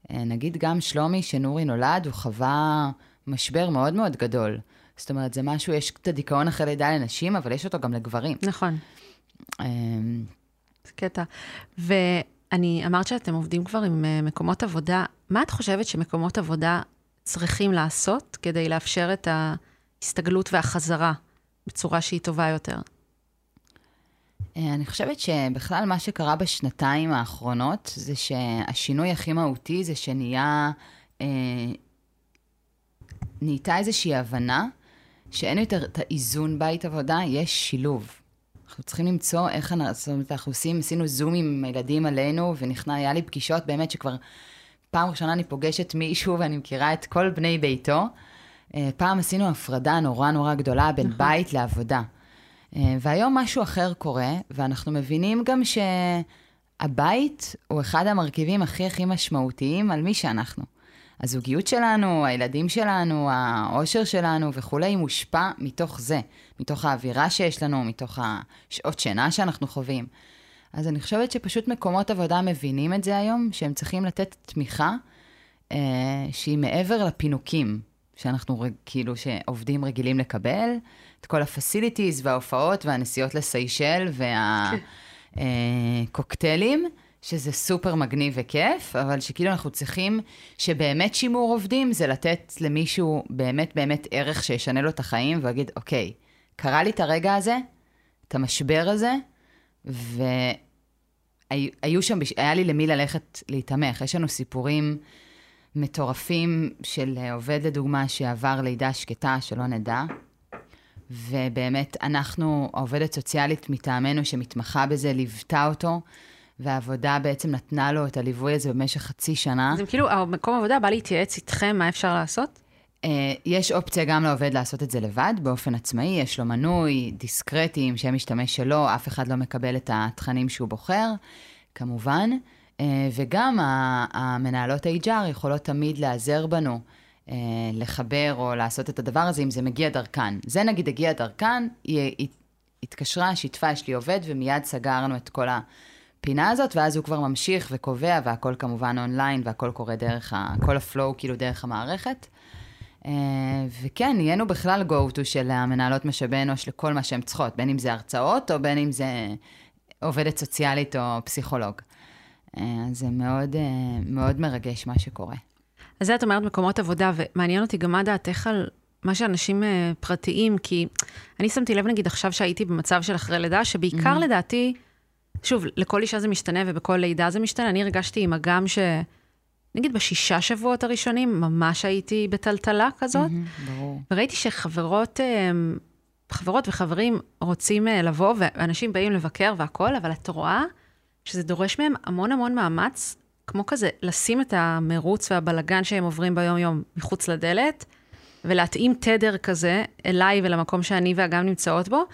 נגיד גם שלומי, שנורי נולד, הוא חווה משבר מאוד מאוד גדול. זאת אומרת, זה משהו, יש את הדיכאון אחרי לידה לנשים, אבל יש אותו גם לגברים. נכון. זה קטע. ו... אני אמרת שאתם עובדים כבר עם אה, מקומות עבודה. מה את חושבת שמקומות עבודה צריכים לעשות כדי לאפשר את ההסתגלות והחזרה בצורה שהיא טובה יותר? אני חושבת שבכלל מה שקרה בשנתיים האחרונות, זה שהשינוי הכי מהותי זה שנהיה, אה, נהייתה איזושהי הבנה שאין יותר את האיזון בית עבודה, יש שילוב. אנחנו צריכים למצוא איך אנחנו, אנחנו עושים, עשינו זום עם הילדים עלינו, ונכנע, היה לי פגישות באמת שכבר פעם ראשונה אני פוגשת מישהו ואני מכירה את כל בני ביתו. אה, פעם עשינו הפרדה נורא נורא גדולה בין נכון. בית לעבודה. אה, והיום משהו אחר קורה, ואנחנו מבינים גם שהבית הוא אחד המרכיבים הכי הכי משמעותיים על מי שאנחנו. הזוגיות שלנו, הילדים שלנו, האושר שלנו וכולי, מושפע מתוך זה, מתוך האווירה שיש לנו, מתוך השעות שינה שאנחנו חווים. אז אני חושבת שפשוט מקומות עבודה מבינים את זה היום, שהם צריכים לתת תמיכה אה, שהיא מעבר לפינוקים, שאנחנו כאילו, שעובדים רגילים לקבל, את כל הפסיליטיז וההופעות והנסיעות לסיישל והקוקטיילים. כן. אה, שזה סופר מגניב וכיף, אבל שכאילו אנחנו צריכים שבאמת שימור עובדים זה לתת למישהו באמת באמת ערך שישנה לו את החיים ויגיד, אוקיי, קרה לי את הרגע הזה, את המשבר הזה, והיו שם, היה לי למי ללכת להתעמך. יש לנו סיפורים מטורפים של עובד, לדוגמה, שעבר לידה שקטה, שלא נדע. ובאמת, אנחנו, העובדת סוציאלית מטעמנו שמתמחה בזה, ליוותה אותו. והעבודה בעצם נתנה לו את הליווי הזה במשך חצי שנה. זה כאילו, המקום עבודה בא להתייעץ איתכם, מה אפשר לעשות? Uh, יש אופציה גם לעובד לעשות את זה לבד, באופן עצמאי, יש לו מנוי, דיסקרטי, עם שם משתמש שלו, אף אחד לא מקבל את התכנים שהוא בוחר, כמובן. וגם המנהלות HR יכולות תמיד להיעזר בנו. לחבר או לעשות את הדבר הזה, אם זה מגיע דרכן. זה נגיד הגיע דרכן, היא התקשרה, שיתפה, יש לי עובד, ומיד סגרנו את כל הפינה הזאת, ואז הוא כבר ממשיך וקובע, והכל כמובן אונליין, והכל קורה דרך, ה, כל ה flow כאילו דרך המערכת. Uh, וכן, נהיינו בכלל go-to של המנהלות משאבי אנוש לכל מה שהן צריכות, בין אם זה הרצאות, או בין אם זה עובדת סוציאלית או פסיכולוג. Uh, זה מאוד, uh, מאוד מרגש מה שקורה. אז זה את אומרת מקומות עבודה, ומעניין אותי גם מה דעתך על מה שאנשים uh, פרטיים, כי אני שמתי לב נגיד עכשיו שהייתי במצב של אחרי לידה, שבעיקר mm-hmm. לדעתי, שוב, לכל אישה זה משתנה ובכל לידה זה משתנה, אני הרגשתי עם אגם ש... נגיד בשישה שבועות הראשונים, ממש הייתי בטלטלה כזאת. Mm-hmm, ברור. וראיתי שחברות, אה, חברות וחברים רוצים אה, לבוא, ואנשים באים לבקר והכול, אבל את רואה שזה דורש מהם המון המון מאמץ, כמו כזה, לשים את המרוץ והבלגן שהם עוברים ביום-יום מחוץ לדלת, ולהתאים תדר כזה אליי ולמקום שאני ואגם נמצאות בו,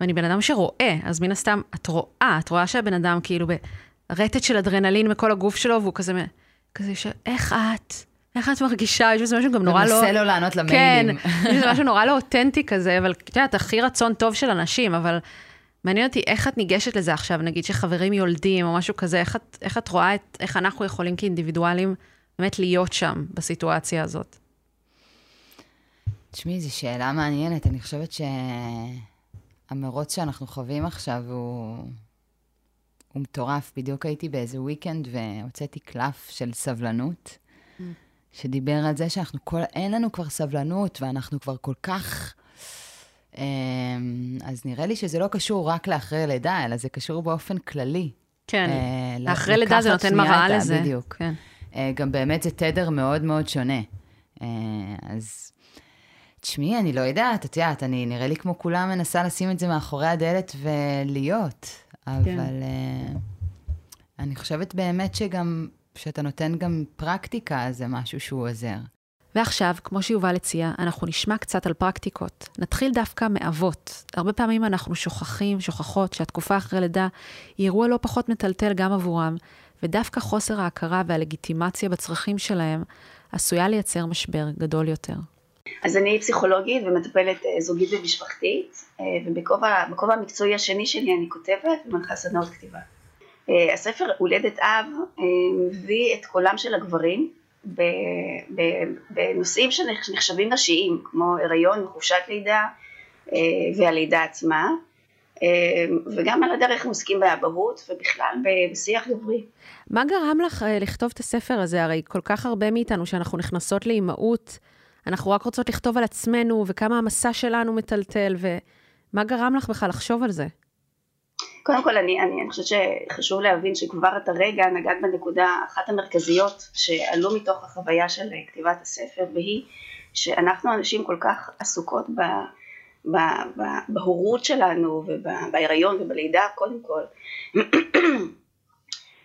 ואני בן אדם שרואה, אז מן הסתם, את רואה, את רואה שהבן אדם כאילו ברטט של אדרנלין מכל הגוף שלו, והוא כזה, כזה ש... איך את? איך את מרגישה? יש בזה משהו גם נורא לא... ומנסה לו לענות למיילים. כן, יש בזה משהו נורא לא אותנטי כזה, אבל את יודעת, הכי רצון טוב של אנשים, אבל מעניין אותי איך את ניגשת לזה עכשיו, נגיד שחברים יולדים או משהו כזה, איך את, איך את רואה את, איך אנחנו יכולים כאינדיבידואלים באמת להיות שם בסיטואציה הזאת? תשמעי, זו שאלה מעניינת. אני חושבת שהמרוץ שאנחנו חווים עכשיו הוא... הוא מטורף. בדיוק הייתי באיזה weekend והוצאתי קלף של סבלנות, mm. שדיבר על זה שאנחנו כל... אין לנו כבר סבלנות, ואנחנו כבר כל כך... אמ, אז נראה לי שזה לא קשור רק לאחרי לידה, אלא זה קשור באופן כללי. כן, אה, אחרי לידה זה נותן מראה לזה. בדיוק. כן. אה, גם באמת זה תדר מאוד מאוד שונה. אה, אז תשמעי, אני לא יודעת, את יודעת, אני נראה לי כמו כולם מנסה לשים את זה מאחורי הדלת ולהיות, אבל כן. uh, אני חושבת באמת שגם, שאתה נותן גם פרקטיקה, זה משהו שהוא עוזר. ועכשיו, כמו שיובל הציע, אנחנו נשמע קצת על פרקטיקות. נתחיל דווקא מאבות. הרבה פעמים אנחנו שוכחים, שוכחות, שהתקופה אחרי לידה היא אירוע לא פחות מטלטל גם עבורם, ודווקא חוסר ההכרה והלגיטימציה בצרכים שלהם עשויה לייצר משבר גדול יותר. אז אני פסיכולוגית ומטפלת אה, זוגית ומשפחתית, אה, ובכובע המקצועי השני שלי אני כותבת ומנחה סדנאות כתיבה. אה, הספר הולדת אב מביא את קולם של הגברים בנושאים שנחשבים נשיים, כמו הריון וחופשת לידה והלידה עצמה, וגם על הדרך הם עוסקים באבהות ובכלל בשיח גברי. מה גרם לך לכתוב את הספר הזה? הרי כל כך הרבה מאיתנו שאנחנו נכנסות לאימהות, אנחנו רק רוצות לכתוב על עצמנו, וכמה המסע שלנו מטלטל, ומה גרם לך בכלל לחשוב על זה? קודם כל, אני, אני, אני חושבת שחשוב להבין שכבר את הרגע נגעת בנקודה אחת המרכזיות שעלו מתוך החוויה של כתיבת הספר, והיא שאנחנו אנשים כל כך עסוקות ב, ב, ב, בהורות שלנו ובהיריון ובלידה קודם כל,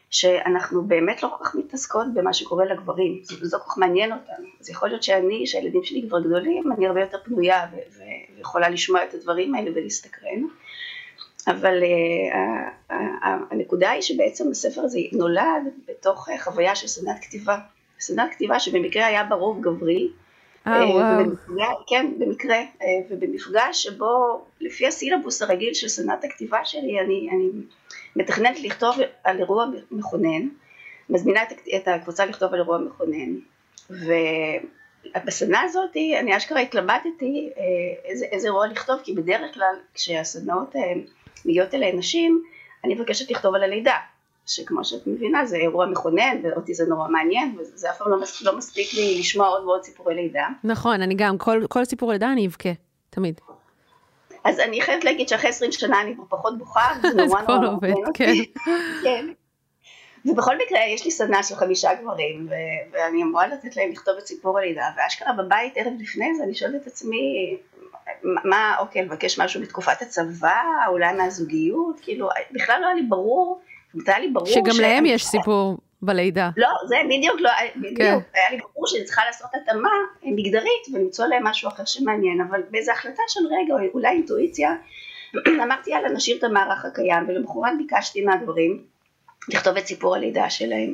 שאנחנו באמת לא כל כך מתעסקות במה שקורה לגברים, זה לא כל כך מעניין אותנו. אז יכול להיות שאני, שהילדים שלי כבר גדולים, אני הרבה יותר פנויה ויכולה לשמוע את הדברים האלה ולהסתקרן. אבל uh, הנקודה היא שבעצם הספר הזה נולד בתוך חוויה של סדנת כתיבה. סדנת כתיבה שבמקרה היה ברוב גברי. אה, וואו. כן, במקרה, ובמפגש שבו לפי הסילבוס הרגיל של סדנת הכתיבה שלי, אני, אני מתכננת לכתוב על אירוע מכונן, מזמינה את הקבוצה לכתוב על אירוע מכונן, ובסדנה הזאת אני אשכרה התלבטתי איזה, איזה אירוע לכתוב, כי בדרך כלל כשהסדנאות מגיעות אליי נשים, אני מבקשת לכתוב על הלידה, שכמו שאת מבינה זה אירוע מכונן ואותי זה נורא מעניין וזה אף פעם לא, מס, לא מספיק לי לשמוע עוד ועוד סיפורי לידה. נכון, אני גם, כל, כל סיפור לידה אני אבכה, תמיד. אז אני חייבת להגיד שאחרי 20 שנה אני כבר פחות בוכה, זה נורא נורא עובד, כן. כן. ובכל מקרה יש לי סדנה של חמישה גברים ו- ואני אמורה לתת להם לכתוב את סיפור הלידה ואשכרה בבית ערב לפני זה אני שואלת את עצמי מה אוקיי לבקש משהו מתקופת הצבא אולי מהזוגיות כאילו בכלל לא היה לי ברור, היה לי ברור שגם להם יש סיפור בלידה. לא, זה בדיוק, לא, בדיוק, כן. היה לי ברור שאני צריכה לעשות התאמה מגדרית ולמצוא להם משהו אחר שמעניין, אבל באיזו החלטה של רגע, או אולי אינטואיציה, אמרתי יאללה נשאיר את המערך הקיים, ולמחרת ביקשתי מהגברים לכתוב את סיפור הלידה שלהם.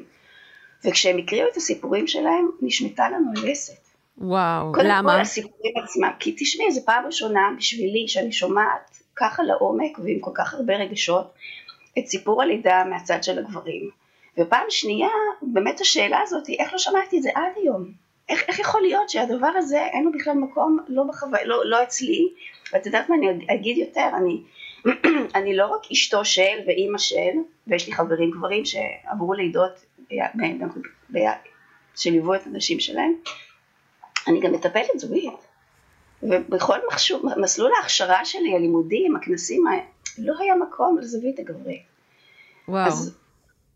וכשהם הקריאו את הסיפורים שלהם, נשמטה לנו הלסת. וואו, קודם למה? קודם כל הסיפורים עצמם, כי תשמעי, זו פעם ראשונה בשבילי שאני שומעת ככה לעומק ועם כל כך הרבה רגשות את סיפור הלידה מהצד של הגברים. ופעם שנייה, באמת השאלה הזאת היא, איך לא שמעתי את זה עד היום? איך, איך יכול להיות שהדבר הזה אין לו בכלל מקום, לא, בחווה, לא, לא אצלי, ואת יודעת מה, אני אגיד יותר, אני, אני לא רק אשתו של ואימא של, ויש לי חברים גברים שעברו לידות שליוו את הנשים שלהם, אני גם מטפלת זוגית. ובכל מחשוב, מסלול ההכשרה שלי, הלימודים, הכנסים, לא היה מקום לזווית הגברית. וואו. אז,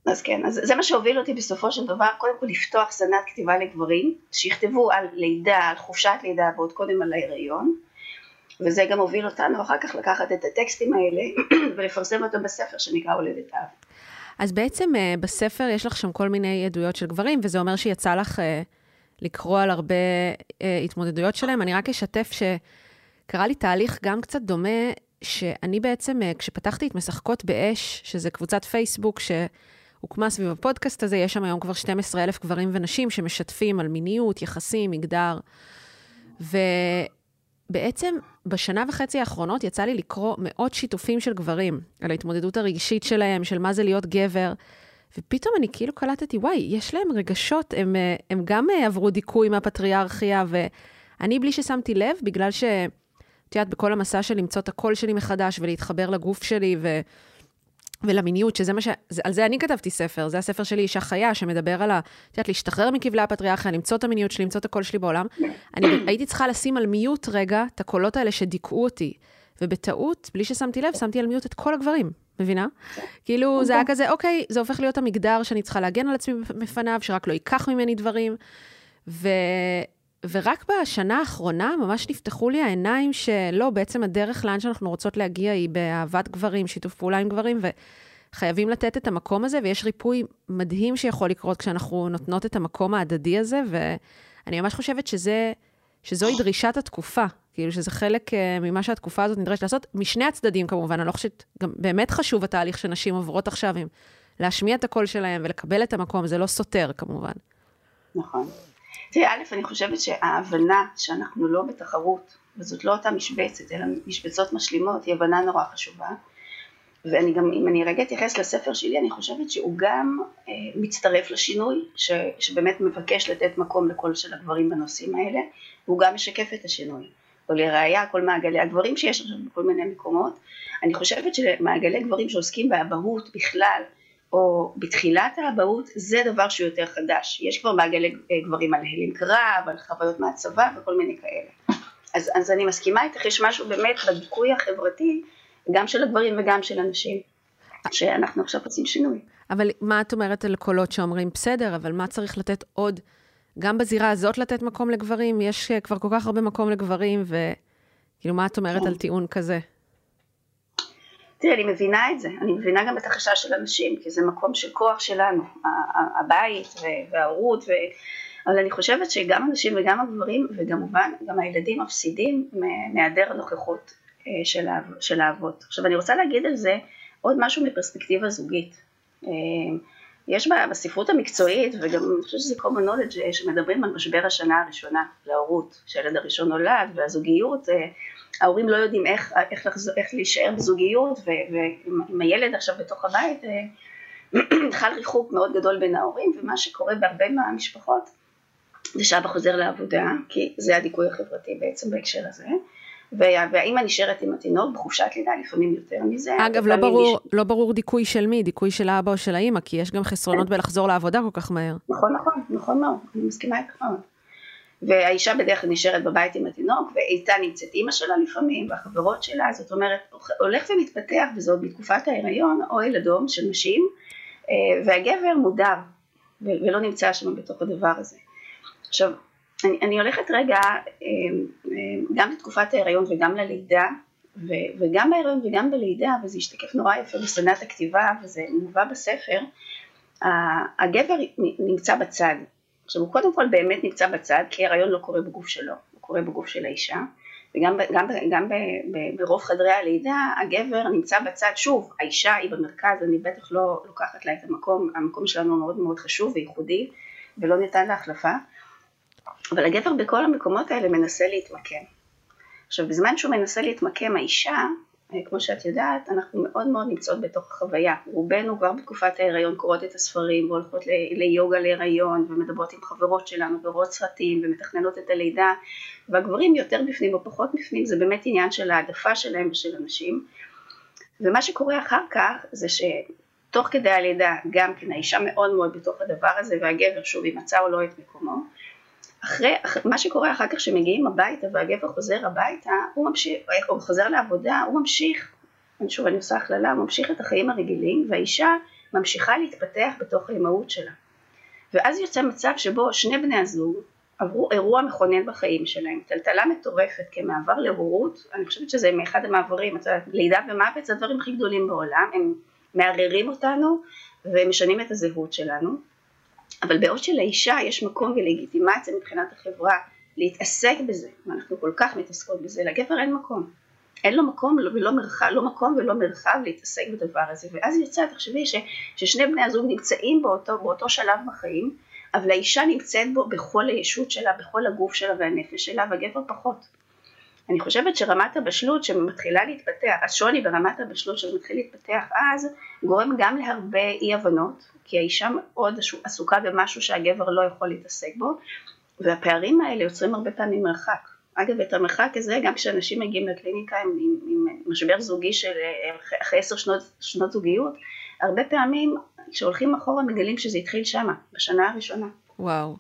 אז כן, אז זה מה שהוביל אותי בסופו של דבר, קודם כל לפתוח סדנת כתיבה לגברים, שיכתבו על לידה, על חופשת לידה ועוד קודם על ההיריון, וזה גם הוביל אותנו אחר כך לקחת את הטקסטים האלה ולפרסם אותם בספר שנקרא הולדת אב. אז בעצם אה, בספר יש לך שם כל מיני עדויות של גברים, וזה אומר שיצא לך אה, לקרוא על הרבה אה, התמודדויות שלהם. אני רק אשתף שקרה לי תהליך גם קצת דומה, שאני בעצם, כשפתחתי את משחקות באש, שזה קבוצת פייסבוק שהוקמה סביב הפודקאסט הזה, יש שם היום כבר 12 אלף גברים ונשים שמשתפים על מיניות, יחסים, מגדר. ו... בעצם בשנה וחצי האחרונות יצא לי לקרוא מאות שיתופים של גברים על ההתמודדות הרגשית שלהם, של מה זה להיות גבר, ופתאום אני כאילו קלטתי, וואי, יש להם רגשות, הם, אה, הם גם אה, עברו דיכוי מהפטריארכיה, ואני בלי ששמתי לב, בגלל ש... את יודעת, בכל המסע של למצוא את הקול שלי מחדש ולהתחבר לגוף שלי, ו... ולמיניות, שזה מה ש... על זה אני כתבתי ספר, זה הספר שלי, אישה חיה, שמדבר על ה... את יודעת, להשתחרר מכבלי הפטריארכיה, למצוא את המיניות שלי, למצוא את הקול שלי בעולם. אני הייתי צריכה לשים על מיוט רגע את הקולות האלה שדיכאו אותי. ובטעות, בלי ששמתי לב, שמתי על מיוט את כל הגברים, מבינה? כאילו, זה היה כזה, אוקיי, זה הופך להיות המגדר שאני צריכה להגן על עצמי בפניו, שרק לא ייקח ממני דברים. ו... ורק בשנה האחרונה ממש נפתחו לי העיניים שלא, בעצם הדרך לאן שאנחנו רוצות להגיע היא באהבת גברים, שיתוף פעולה עם גברים, וחייבים לתת את המקום הזה, ויש ריפוי מדהים שיכול לקרות כשאנחנו נותנות את המקום ההדדי הזה, ואני ממש חושבת שזה, שזוהי דרישת התקופה, כאילו שזה חלק uh, ממה שהתקופה הזאת נדרשת לעשות, משני הצדדים כמובן, אני לא חושבת, גם באמת חשוב התהליך שנשים עוברות עכשיו עם להשמיע את הקול שלהם ולקבל את המקום, זה לא סותר כמובן. נכון. תראי, א', אני חושבת שההבנה שאנחנו לא בתחרות, וזאת לא אותה משבצת, אלא משבצות משלימות, היא הבנה נורא חשובה. ואני גם, אם אני רגע אתייחס לספר שלי, אני חושבת שהוא גם אה, מצטרף לשינוי, ש, שבאמת מבקש לתת מקום לקול של הגברים בנושאים האלה, והוא גם משקף את השינוי. ולראיה, כל מעגלי הגברים שיש עכשיו בכל מיני מקומות, אני חושבת שמעגלי גברים שעוסקים באבהות בכלל, או בתחילת האבהות, זה דבר שהוא יותר חדש. יש כבר מעגלי גברים על הלם קרב, על חוויות מהצבא וכל מיני כאלה. אז, אז אני מסכימה איתך, יש משהו באמת בדיכוי החברתי, גם של הגברים וגם של הנשים, שאנחנו עכשיו עושים שינוי. אבל מה את אומרת על קולות שאומרים, בסדר, אבל מה צריך לתת עוד, גם בזירה הזאת לתת מקום לגברים? יש כבר כל כך הרבה מקום לגברים, וכאילו, מה את אומרת על טיעון כזה? תראי, אני מבינה את זה, אני מבינה גם את החשש של אנשים, כי זה מקום של כוח שלנו, הבית וההורות, ו... אבל אני חושבת שגם הנשים וגם הגברים, וכמובן גם הילדים מפסידים מהיעדר הנוכחות אה, של, האב, של האבות. עכשיו אני רוצה להגיד על זה עוד משהו מפרספקטיבה זוגית. אה, יש בספרות המקצועית, וגם אני חושבת שזה common knowledge, שמדברים על משבר השנה הראשונה להורות, שהילד הראשון נולד, והזוגיות, אה, ההורים לא יודעים איך, איך, לחזור, איך להישאר בזוגיות, ועם הילד עכשיו בתוך הבית, חל ריחוק מאוד גדול בין ההורים, ומה שקורה בהרבה מהמשפחות, זה שאבא חוזר לעבודה, כי זה הדיכוי החברתי בעצם בהקשר הזה. והאימא נשארת עם התינוק בחופשת לידה, לפעמים יותר מזה. אגב, לא ברור, יש... לא ברור דיכוי של מי, דיכוי של האבא או של האימא, כי יש גם חסרונות כן. בלחזור לעבודה כל כך מהר. נכון, נכון, נכון מאוד, אני מסכימה איתך מאוד. והאישה בדרך כלל נשארת בבית עם התינוק, ואיתה נמצאת אימא שלה לפעמים, והחברות שלה, זאת אומרת, הולך ומתפתח, וזה עוד בתקופת ההיריון, אוהל אדום של נשים, אה, והגבר מודר, ולא נמצא שם בתוך הדבר הזה. עכשיו, אני, אני הולכת רגע אה, אה, גם לתקופת ההיריון וגם ללידה, ו, וגם בהיריון וגם בלידה, וזה השתקף נורא יפה בסדנת הכתיבה, וזה מובא בספר, הגבר נמצא בצד. עכשיו הוא קודם כל באמת נמצא בצד, כי ההיריון לא קורה בגוף שלו, הוא קורה בגוף של האישה, וגם גם, גם ב, ב, ברוב חדרי הלידה הגבר נמצא בצד, שוב, האישה היא במרכז, אני בטח לא לוקחת לה את המקום, המקום שלנו מאוד מאוד חשוב וייחודי ולא ניתן להחלפה, אבל הגבר בכל המקומות האלה מנסה להתמקם. עכשיו בזמן שהוא מנסה להתמקם האישה כמו שאת יודעת, אנחנו מאוד מאוד נמצאות בתוך החוויה. רובנו כבר בתקופת ההיריון קוראות את הספרים והולכות ליוגה להיריון ומדברות עם חברות שלנו ורואות סרטים ומתכננות את הלידה והגברים יותר בפנים או פחות בפנים זה באמת עניין של העדפה שלהם ושל הנשים ומה שקורה אחר כך זה שתוך כדי הלידה גם כן האישה מאוד מאוד בתוך הדבר הזה והגבר שוב אם מצא או לא את מקומו אחרי, מה שקורה אחר כך שמגיעים הביתה והגבר חוזר הביתה, הוא ממשיך, הוא חוזר לעבודה, הוא ממשיך, שוב אני עושה הכללה, הוא ממשיך את החיים הרגילים והאישה ממשיכה להתפתח בתוך האימהות שלה. ואז יוצא מצב שבו שני בני הזוג עברו אירוע מכונן בחיים שלהם, טלטלה מטורפת כמעבר להורות, אני חושבת שזה מאחד המעברים, לידה ומוות זה הדברים הכי גדולים בעולם, הם מערערים אותנו ומשנים את הזהות שלנו. אבל בעוד שלאישה יש מקום ולגיטימציה מבחינת החברה להתעסק בזה, ואנחנו כל כך מתעסקות בזה, לגבר אין מקום. אין לו מקום ולא מרחב, לא מקום ולא מרחב להתעסק בדבר הזה, ואז יוצא, תחשבי ש, ששני בני הזוג נמצאים באותו, באותו שלב בחיים, אבל האישה נמצאת בו בכל הישות שלה, בכל הגוף שלה והנפש שלה, והגבר פחות. אני חושבת שרמת הבשלות שמתחילה להתפתח, השוני ברמת הבשלות שמתחיל להתפתח אז, גורם גם להרבה אי הבנות, כי האישה מאוד עסוקה במשהו שהגבר לא יכול להתעסק בו, והפערים האלה יוצרים הרבה פעמים מרחק. אגב, את המרחק הזה, גם כשאנשים מגיעים לקליניקה עם, עם, עם משבר זוגי של אחרי עשר שנות, שנות זוגיות, הרבה פעמים כשהולכים אחורה מגלים שזה התחיל שמה, בשנה הראשונה. וואו.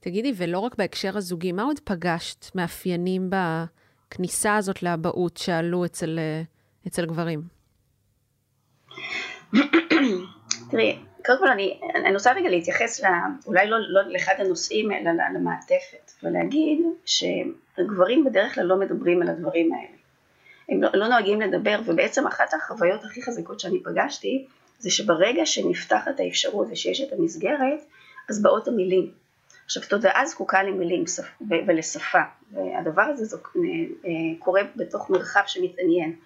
תגידי, ולא רק בהקשר הזוגי, מה עוד פגשת מאפיינים בכניסה הזאת לאבהות שעלו אצל, אצל גברים? תראי, קודם כל אני, אני רוצה רגע להתייחס, לה, אולי לא, לא לאחד הנושאים, אלא למעטפת, ולהגיד שגברים בדרך כלל לא מדברים על הדברים האלה. הם לא, לא נוהגים לדבר, ובעצם אחת החוויות הכי חזקות שאני פגשתי, זה שברגע שנפתחת האפשרות ושיש את המסגרת, אז באות המילים. עכשיו תודעה זקוקה למילים ולשפה, והדבר הזה אה, קורה בתוך מרחב שמתעניין.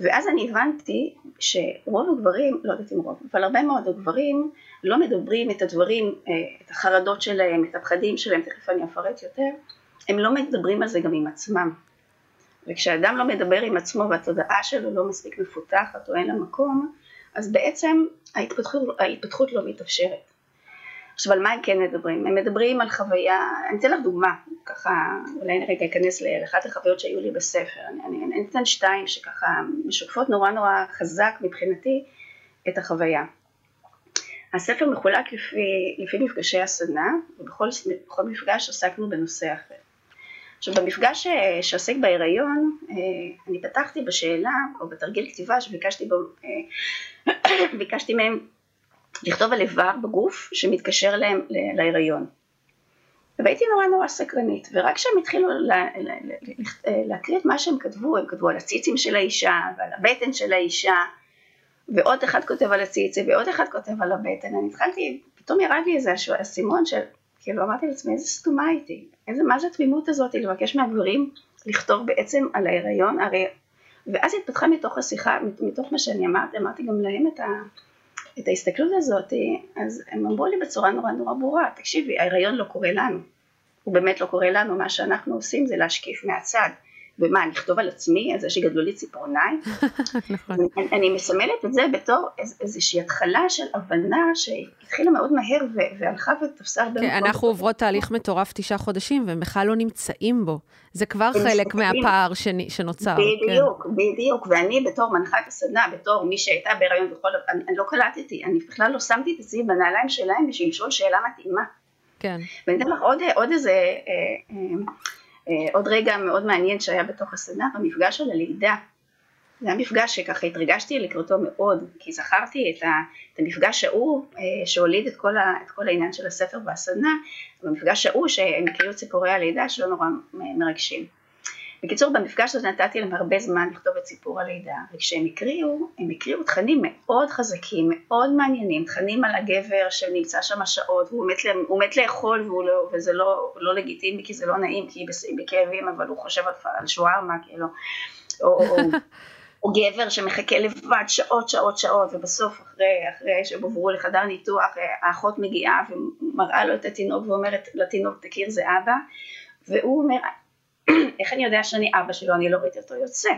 ואז אני הבנתי שרוב הגברים, לא יודעת אם רוב, אבל הרבה מאוד הגברים לא מדברים את הדברים, אה, את החרדות שלהם, את הפחדים שלהם, תכף אני אפרט יותר, הם לא מדברים על זה גם עם עצמם. וכשאדם לא מדבר עם עצמו והתודעה שלו לא מספיק מפותחת או אין לה מקום, אז בעצם ההתפתחות, ההתפתחות לא מתאפשרת. עכשיו על מה הם כן מדברים? הם מדברים על חוויה, אני אתן לך דוגמה, ככה אולי אני רגע אכנס לאחת החוויות שהיו לי בספר, אני, אני, אני אתן שתיים שככה משקפות נורא נורא חזק מבחינתי את החוויה. הספר מחולק לפי, לפי מפגשי הסדנה ובכל מפגש עסקנו בנושא אחר. עכשיו במפגש אה, שעוסק בהיריון אה, אני פתחתי בשאלה או בתרגיל כתיבה שביקשתי בו, אה, ביקשתי מהם לכתוב על איבר בגוף שמתקשר להם להיריון. והייתי נורא נורא סקרנית, ורק כשהם התחילו לה, לה, לה, להקריא את מה שהם כתבו, הם כתבו על הציצים של האישה ועל הבטן של האישה, ועוד אחד כותב על הציצים ועוד אחד כותב על הבטן, אני התחלתי, פתאום ירד לי איזה אסימון של, כאילו אמרתי לעצמי איזה סתומה הייתי, איזה, מה זה התמימות הזאת לבקש מהגברים לכתוב בעצם על ההיריון, הרי, ואז התפתחה מתוך השיחה, מתוך מה שאני אמרתי, אמרתי גם להם את ה... את ההסתכלות הזאת, אז הם אמרו לי בצורה נורא נורא ברורה, תקשיבי, ההיריון לא קורה לנו, הוא באמת לא קורה לנו, מה שאנחנו עושים זה להשקיף מהצד. ומה, לכתוב על עצמי, על זה שגדלו לי ציפורניים? נכון. אני, אני מסמלת את זה בתור איז, איזושהי התחלה של הבנה שהתחילה מאוד מהר ו- והלכה ותפסה הרבה... כן, אנחנו עוברות תהליך מטורף תשעה חודשים, והם בכלל לא נמצאים בו. זה כבר חלק מהפער שנ- שנוצר. בדיוק, כן. בדיוק. ואני בתור מנחת הסדנה, בתור מי שהייתה בהיריון בכל... אני, אני לא קלטתי, אני בכלל לא שמתי את עצמי בנעליים שלהם בשביל לשאול שאלה מתאימה. כן. ואני אתן לך עוד, עוד איזה... אה, אה, עוד רגע מאוד מעניין שהיה בתוך הסדנה במפגש של הלידה. זה היה מפגש שככה התרגשתי לקראתו מאוד, כי זכרתי את, ה, את המפגש ההוא אה, שהוליד את כל, ה, את כל העניין של הספר והסדנה, במפגש ההוא שהם הקריאו ציפורי הלידה שלא נורא מרגשים. בקיצור, במפגש הזה נתתי להם הרבה זמן לכתוב את סיפור הלידה, וכשהם הקריאו, הם הקריאו תכנים מאוד חזקים, מאוד מעניינים, תכנים על הגבר שנמצא שם שעות, והוא מת, הוא מת לאכול לא, וזה לא, לא לגיטימי כי זה לא נעים, כי היא בכאבים, אבל הוא חושב על, על שווארמה, כאילו, או, או, או גבר שמחכה לבד שעות, שעות, שעות, ובסוף אחרי, אחרי שהם עברו לחדר ניתוח, האחות מגיעה ומראה לו את התינוק ואומרת לתינוק, תכיר זה אבא, והוא אומר, איך אני יודע שאני אבא שלו, אני לא ראיתי אותו יוצא.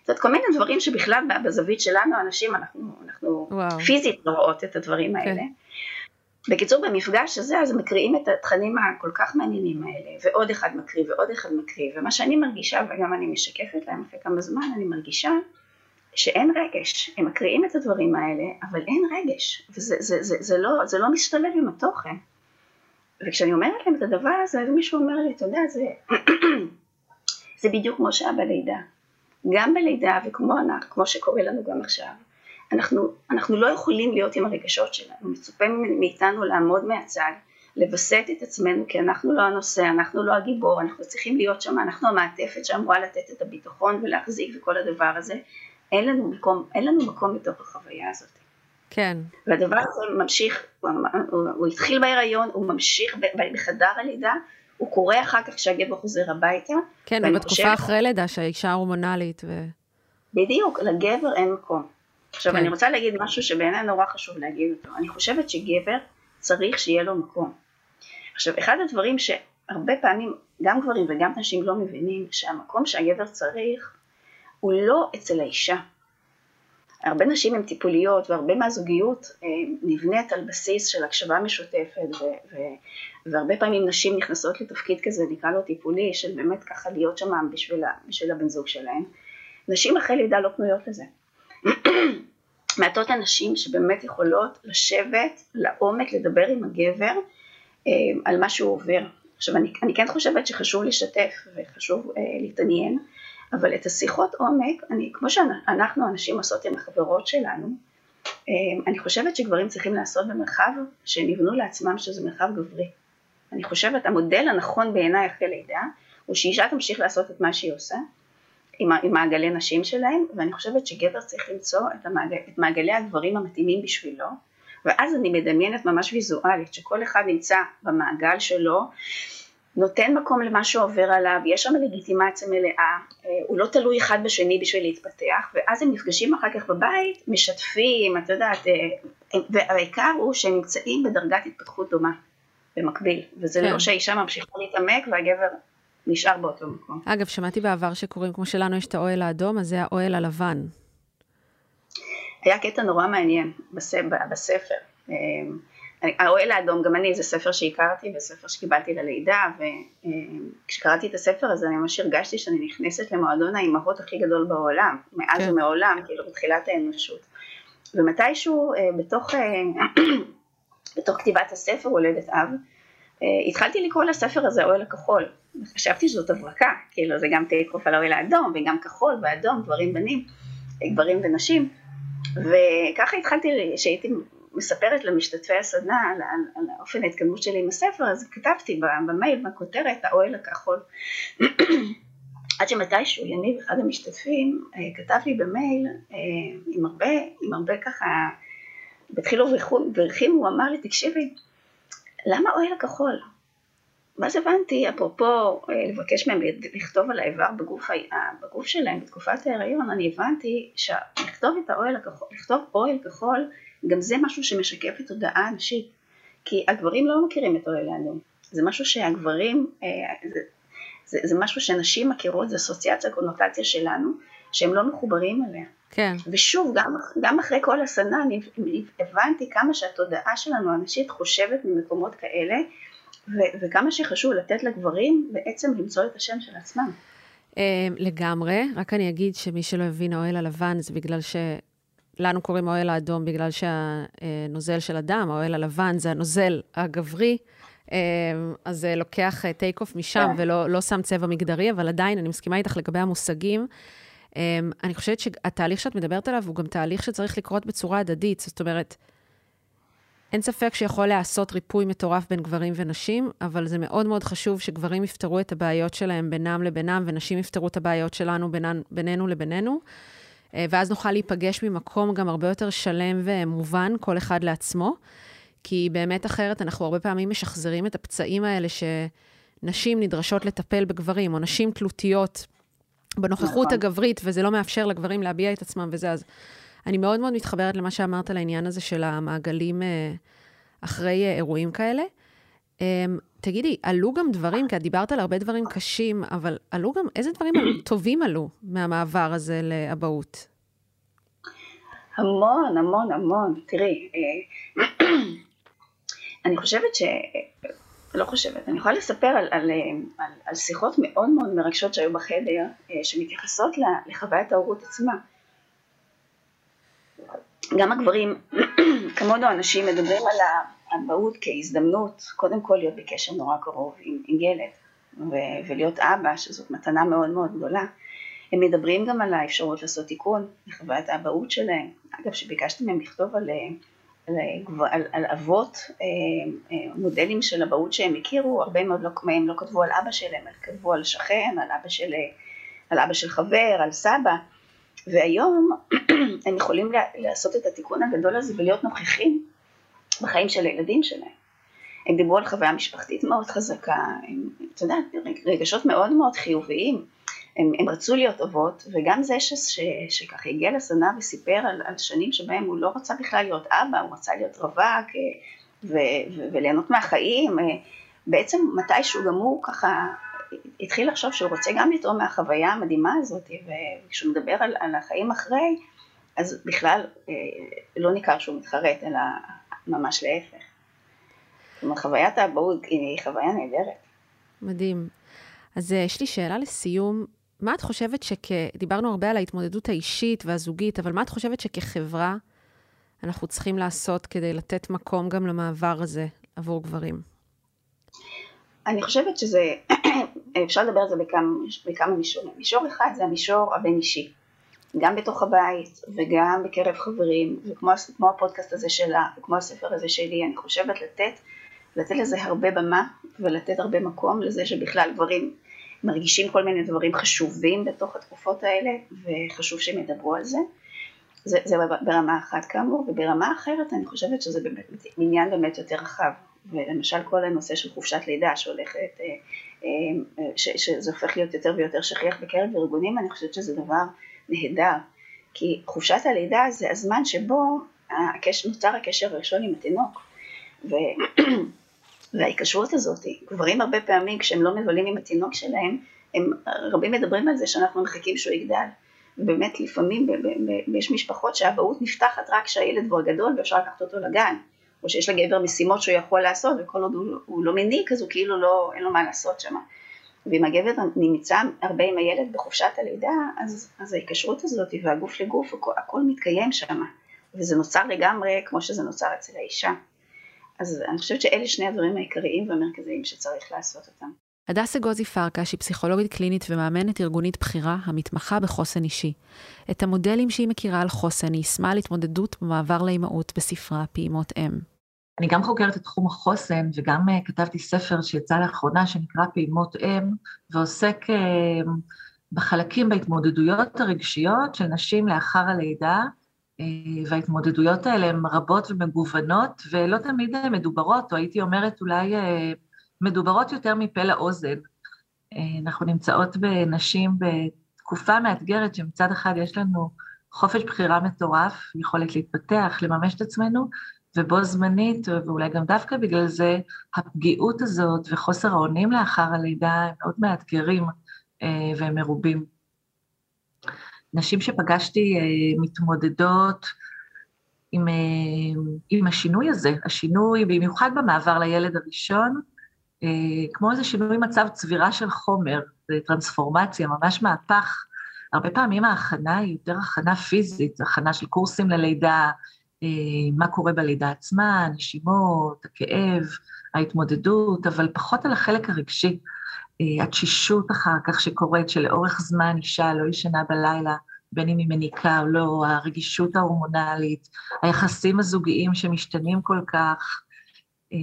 זאת אומרת, כל מיני דברים שבכלל בזווית שלנו, אנשים, אנחנו, אנחנו פיזית לא רואות את הדברים כן. האלה. בקיצור, במפגש הזה, אז מקריאים את התכנים הכל כך מעניינים האלה, ועוד אחד מקריא ועוד אחד מקריא, ומה שאני מרגישה, וגם אני משקפת להם אחרי כמה זמן, אני מרגישה שאין רגש, הם מקריאים את הדברים האלה, אבל אין רגש, וזה זה, זה, זה לא, זה לא משתלב עם התוכן. וכשאני אומרת להם את הדבר הזה, אז מישהו אומר לי, אתה יודע, זה, זה בדיוק כמו שהיה בלידה. גם בלידה וכמו כמו שקורה לנו גם עכשיו, אנחנו, אנחנו לא יכולים להיות עם הרגשות שלנו, מצופה מאיתנו לעמוד מהצד, לווסת את עצמנו כי אנחנו לא הנושא, אנחנו לא הגיבור, אנחנו צריכים להיות שם, אנחנו המעטפת שאמורה לתת את הביטחון ולהחזיק וכל הדבר הזה, אין לנו מקום, אין לנו מקום בתוך החוויה הזאת. כן. והדבר הזה ממשיך, הוא, הוא, הוא התחיל בהיריון, הוא ממשיך בחדר הלידה, הוא קורה אחר כך כשהגבר חוזר הביתה. כן, ובתקופה חושב... אחרי לידה, שהאישה הורמונלית. ו... בדיוק, לגבר אין מקום. עכשיו, כן. אני רוצה להגיד משהו שבעיניי נורא חשוב להגיד אותו. אני חושבת שגבר צריך שיהיה לו מקום. עכשיו, אחד הדברים שהרבה פעמים, גם גברים וגם נשים לא מבינים, שהמקום שהגבר צריך, הוא לא אצל האישה. הרבה נשים הן טיפוליות והרבה מהזוגיות אה, נבנית על בסיס של הקשבה משותפת ו- ו- והרבה פעמים נשים נכנסות לתפקיד כזה נקרא לו טיפולי של באמת ככה להיות שם בשביל, בשביל הבן זוג שלהן. נשים אחרי לידה לא פנויות לזה. מעטות הנשים שבאמת יכולות לשבת לעומק לדבר עם הגבר אה, על מה שהוא עובר. עכשיו אני, אני כן חושבת שחשוב לשתף וחשוב אה, להתעניין אבל את השיחות עומק, אני, כמו שאנחנו הנשים עושות עם החברות שלנו, אמ, אני חושבת שגברים צריכים לעשות במרחב שהם יבנו לעצמם שזה מרחב גברי. אני חושבת המודל הנכון בעיניי אחרי לידה הוא שאישה תמשיך לעשות את מה שהיא עושה עם, עם מעגלי נשים שלהם ואני חושבת שגבר צריך למצוא את, המעגל, את מעגלי הגברים המתאימים בשבילו ואז אני מדמיינת ממש ויזואלית שכל אחד נמצא במעגל שלו נותן מקום למה שעובר עליו, יש שם לגיטימציה מלאה, אה, הוא לא תלוי אחד בשני בשביל להתפתח, ואז הם נפגשים אחר כך בבית, משתפים, את יודעת, אה, והעיקר הוא שהם נמצאים בדרגת התפתחות דומה, במקביל, וזה כן. לא שהאישה ממשיכה להתעמק והגבר נשאר באותו מקום. אגב, שמעתי בעבר שקוראים, כמו שלנו יש את האוהל האדום, אז זה האוהל הלבן. היה קטע נורא מעניין בספר. אה, האוהל האדום, גם אני, זה ספר שהכרתי וספר שקיבלתי ללידה וכשקראתי את הספר הזה אני ממש הרגשתי שאני נכנסת למועדון האימהות הכי גדול בעולם, מאז כן. ומעולם, כאילו בתחילת האנושות. ומתישהו אה, בתוך, אה, בתוך כתיבת הספר הולדת אב, אה, התחלתי לקרוא לספר הזה האוהל הכחול. חשבתי שזאת הברקה, כאילו זה גם תקוף על האוהל האדום וגם כחול ואדום, גברים בנים, גברים ונשים. וככה התחלתי, שהייתי מספרת למשתתפי הסדנה על, על, על אופן ההתקדמות שלי עם הספר, אז כתבתי במייל, בכותרת, האוהל הכחול. עד שמתישהו יניב, אחד המשתתפים, אה, כתב לי במייל אה, עם הרבה, עם הרבה ככה, בתחילו והרחימו, הוא אמר לי, תקשיבי, למה אוהל הכחול? ואז הבנתי, אפרופו אה, לבקש מהם לכתוב על האיבר בגוף, בגוף שלהם בתקופת ההיריון, אני הבנתי שלכתוב את האוהל הכחול, לכתוב אוהל כחול גם זה משהו שמשקף את תודעה נשית, כי הגברים לא מכירים את אוהל האדום, זה משהו שהגברים, אה, זה, זה, זה משהו שנשים מכירות, זה אסוציאציה, קונוטציה שלנו, שהם לא מחוברים אליה. כן. ושוב, גם, גם אחרי כל הסדנה אני הבנתי כמה שהתודעה שלנו הנשית חושבת ממקומות כאלה, ו- וכמה שחשוב לתת לגברים בעצם למצוא את השם של עצמם. אה, לגמרי, רק אני אגיד שמי שלא הבין האוהל הלבן זה בגלל ש... לנו קוראים האוהל האדום בגלל שהנוזל של הדם, האוהל הלבן זה הנוזל הגברי, אה, אז זה לוקח טייק אוף משם כן. ולא לא שם צבע מגדרי, אבל עדיין, אני מסכימה איתך לגבי המושגים. אה, אני חושבת שהתהליך שאת מדברת עליו הוא גם תהליך שצריך לקרות בצורה הדדית. זאת אומרת, אין ספק שיכול להיעשות ריפוי מטורף בין גברים ונשים, אבל זה מאוד מאוד חשוב שגברים יפתרו את הבעיות שלהם בינם לבינם, ונשים יפתרו את הבעיות שלנו בינן, בינינו לבינינו. אה, ואז נוכל להיפגש ממקום גם הרבה יותר שלם ומובן, כל אחד לעצמו. כי באמת אחרת אנחנו הרבה פעמים משחזרים את הפצעים האלה שנשים נדרשות לטפל בגברים, או נשים תלותיות בנוכחות נכון. הגברית, וזה לא מאפשר לגברים להביע את עצמם וזה. אז אני מאוד מאוד מתחברת למה שאמרת על העניין הזה של המעגלים אה, אחרי אה, אירועים כאלה. תגידי, עלו גם דברים, כי את דיברת על הרבה דברים קשים, אבל עלו גם, איזה דברים טובים עלו מהמעבר הזה לאבהות? המון, המון, המון. תראי, אה, אני חושבת ש... לא חושבת, אני יכולה לספר על, על, על, על שיחות מאוד מאוד מרגשות שהיו בחדר, שמתייחסות לחוויית ההורות עצמה. גם הגברים, כמונו אנשים, מדברים על האבהות כהזדמנות, קודם כל להיות בקשר נורא קרוב עם, עם ילד, ו- ולהיות אבא, שזאת מתנה מאוד מאוד גדולה. הם מדברים גם על האפשרות לעשות תיקון לחוויית האבהות שלהם. אגב, שביקשתי מהם לכתוב על, על, על, על אבות, אה, אה, מודלים של אבהות שהם הכירו, הרבה מאוד לא, מהם לא כתבו על אבא שלהם, אלא כתבו על שכן, על אבא של, על אבא של חבר, על סבא. והיום הם יכולים לעשות את התיקון הגדול הזה ולהיות נוכחים בחיים של הילדים שלהם. הם דיברו על חוויה משפחתית מאוד חזקה, הם, את יודעת, רגשות מאוד מאוד חיוביים. הם, הם רצו להיות אבות, וגם זה ש, ש, שככה הגיע לסדנה וסיפר על, על שנים שבהם הוא לא רצה בכלל להיות אבא, הוא רצה להיות רווק אה, ו, ו, וליהנות מהחיים, אה, בעצם מתישהו גם הוא ככה התחיל לחשוב שהוא רוצה גם לתרום מהחוויה המדהימה הזאת, וכשהוא מדבר על, על החיים אחרי, אז בכלל אה, לא ניכר שהוא מתחרט, אלא ממש להפך. אומרת, חוויית האבהות היא חוויה נהדרת. מדהים. אז אה, יש לי שאלה לסיום. מה את חושבת שכ... דיברנו הרבה על ההתמודדות האישית והזוגית, אבל מה את חושבת שכחברה אנחנו צריכים לעשות כדי לתת מקום גם למעבר הזה עבור גברים? אני חושבת שזה, אפשר לדבר על זה בכמה, בכמה מישורים. מישור אחד זה המישור הבין אישי, גם בתוך הבית וגם בקרב חברים, וכמו הפודקאסט הזה שלה, וכמו הספר הזה שלי, אני חושבת לתת, לתת לזה הרבה במה ולתת הרבה מקום לזה שבכלל גברים מרגישים כל מיני דברים חשובים בתוך התקופות האלה, וחשוב שהם ידברו על זה. זה, זה ברמה אחת כאמור, וברמה אחרת אני חושבת שזה באמת עניין באמת יותר רחב. ולמשל כל הנושא של חופשת לידה שהולכת, אה, אה, שזה הופך להיות יותר ויותר שכיח בקרב ארגונים, אני חושבת שזה דבר נהדר, כי חופשת הלידה זה הזמן שבו הקשר, נוצר הקשר הראשון עם התינוק, ו... וההיקשרות הזאת, גברים הרבה פעמים כשהם לא מבלים עם התינוק שלהם, הם רבים מדברים על זה שאנחנו מחכים שהוא יגדל. ובאמת לפעמים יש משפחות שהאבהות נפתחת רק כשהילד כבר גדול ואפשר לקחת אותו לגן. או שיש לגבר משימות שהוא יכול לעשות, וכל עוד הוא, הוא לא מניק, אז הוא כאילו לא, אין לו מה לעשות שם. ואם הגבר נמצא הרבה עם הילד בחופשת הלידה, אז, אז ההיקשרות הזאת והגוף לגוף, הכל, הכל מתקיים שם. וזה נוצר לגמרי כמו שזה נוצר אצל האישה. אז אני חושבת שאלה שני הדברים העיקריים והמרכזיים שצריך לעשות אותם. הדס אגוזי פרקש היא פסיכולוגית קלינית ומאמנת ארגונית בכירה המתמחה בחוסן אישי. את המודלים שהיא מכירה על חוסן היא יישמה על התמודדות במעבר לאימהות בספרה פעימות אם. אני גם חוקרת את תחום החוסן וגם uh, כתבתי ספר שיצא לאחרונה שנקרא פעימות אם ועוסק uh, בחלקים בהתמודדויות הרגשיות של נשים לאחר הלידה uh, וההתמודדויות האלה הן רבות ומגוונות ולא תמיד מדוברות או הייתי אומרת אולי מדוברות יותר מפה לאוזן. אנחנו נמצאות בנשים בתקופה מאתגרת שמצד אחד יש לנו חופש בחירה מטורף, יכולת להתפתח, לממש את עצמנו, ובו זמנית, ואולי גם דווקא בגלל זה, הפגיעות הזאת וחוסר האונים לאחר הלידה הם מאוד מאתגרים אה, והם מרובים. נשים שפגשתי אה, מתמודדות עם, אה, עם השינוי הזה, השינוי במיוחד במעבר לילד הראשון, כמו איזה שינוי מצב צבירה של חומר, זה טרנספורמציה, ממש מהפך. הרבה פעמים ההכנה היא יותר הכנה פיזית, הכנה של קורסים ללידה, מה קורה בלידה עצמה, הנשימות, הכאב, ההתמודדות, אבל פחות על החלק הרגשי. אה, התשישות אחר כך שקורית, שלאורך זמן אישה לא ישנה בלילה, בין אם היא מניקה או לא, הרגישות ההורמונלית, היחסים הזוגיים שמשתנים כל כך, אה,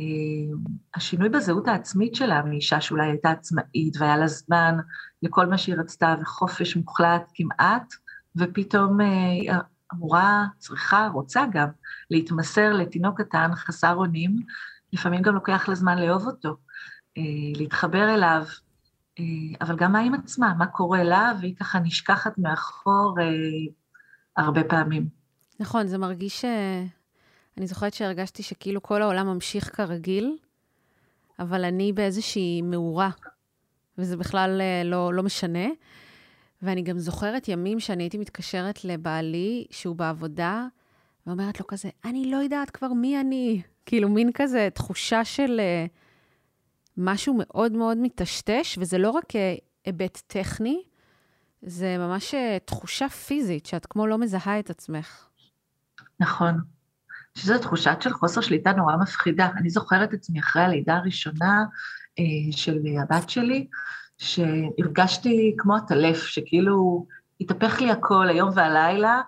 השינוי בזהות העצמית שלה מאישה שאולי הייתה עצמאית והיה לה זמן לכל מה שהיא רצתה וחופש מוחלט כמעט, ופתאום אה, אמורה, צריכה, רוצה גם, להתמסר לתינוק קטן חסר אונים, לפעמים גם לוקח לה זמן לאהוב אותו, אה, להתחבר אליו, אבל גם מה עם עצמה, מה קורה לה, והיא ככה נשכחת מאחור הרבה פעמים. נכון, זה מרגיש אני זוכרת שהרגשתי שכאילו כל העולם ממשיך כרגיל, אבל אני באיזושהי מאורה, וזה בכלל אה, לא, לא משנה. ואני גם זוכרת ימים שאני הייתי מתקשרת לבעלי, שהוא בעבודה, ואומרת לו כזה, אני לא יודעת כבר מי אני. כאילו, מין כזה תחושה של uh, משהו מאוד מאוד מטשטש, וזה לא רק uh, היבט טכני, זה ממש uh, תחושה פיזית, שאת כמו לא מזהה את עצמך. נכון. שזו תחושת של חוסר שליטה נורא מפחידה. אני זוכרת את עצמי אחרי הלידה הראשונה אה, של הבת שלי, שהרגשתי כמו הטלף, שכאילו התהפך לי הכל היום והלילה,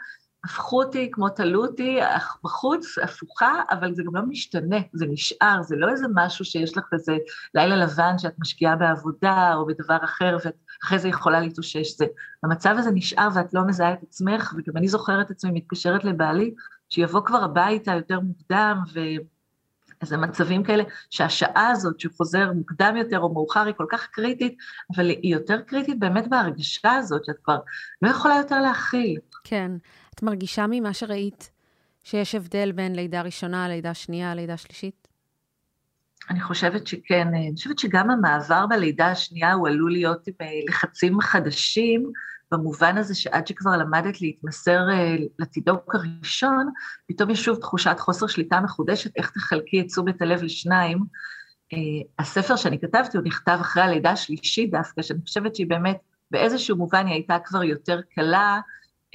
הפכו אותי כמו תלו אותי, בחוץ הפוכה, אבל זה גם לא משתנה, זה נשאר, זה לא איזה משהו שיש לך איזה לילה לבן שאת משקיעה בעבודה או בדבר אחר, ואחרי זה יכולה להתאושש. זה, המצב הזה נשאר ואת לא מזהה את עצמך, וגם אני זוכרת את עצמי מתקשרת לבעלי, שיבוא כבר הביתה יותר מוקדם, ואיזה מצבים כאלה, שהשעה הזאת שחוזר מוקדם יותר או מאוחר היא כל כך קריטית, אבל היא יותר קריטית באמת בהרגשה הזאת, שאת כבר לא יכולה יותר להכיל. כן. את מרגישה ממה שראית שיש הבדל בין לידה ראשונה, לידה שנייה, לידה שלישית? אני חושבת שכן. אני חושבת שגם המעבר בלידה השנייה הוא עלול להיות עם אה, לחצים חדשים, במובן הזה שעד שכבר למדת להתמסר אה, לתינוק הראשון, פתאום יש שוב תחושת חוסר שליטה מחודשת, איך תחלקי את תשומת הלב לשניים. אה, הספר שאני כתבתי, הוא נכתב אחרי הלידה השלישית דווקא, שאני חושבת שהיא באמת, באיזשהו מובן היא הייתה כבר יותר קלה,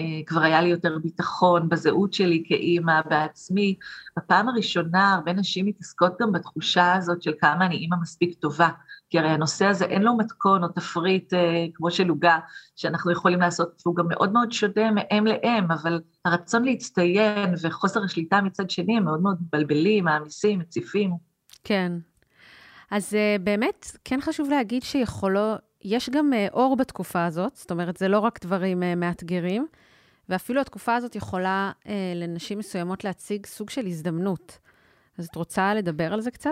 אה, כבר היה לי יותר ביטחון בזהות שלי כאימא, בעצמי. בפעם הראשונה הרבה נשים מתעסקות גם בתחושה הזאת של כמה אני אימא מספיק טובה, כי הרי הנושא הזה אין לו מתכון או תפריט אה, כמו של עוגה, שאנחנו יכולים לעשות, והוא גם מאוד מאוד שונה מאם לאם, אבל הרצון להצטיין וחוסר השליטה מצד שני הם מאוד מאוד מבלבלים, מעמיסים, מציפים. כן. אז uh, באמת, כן חשוב להגיד שיכולו, יש גם uh, אור בתקופה הזאת, זאת אומרת, זה לא רק דברים uh, מאתגרים. ואפילו התקופה הזאת יכולה אה, לנשים מסוימות להציג סוג של הזדמנות. אז את רוצה לדבר על זה קצת?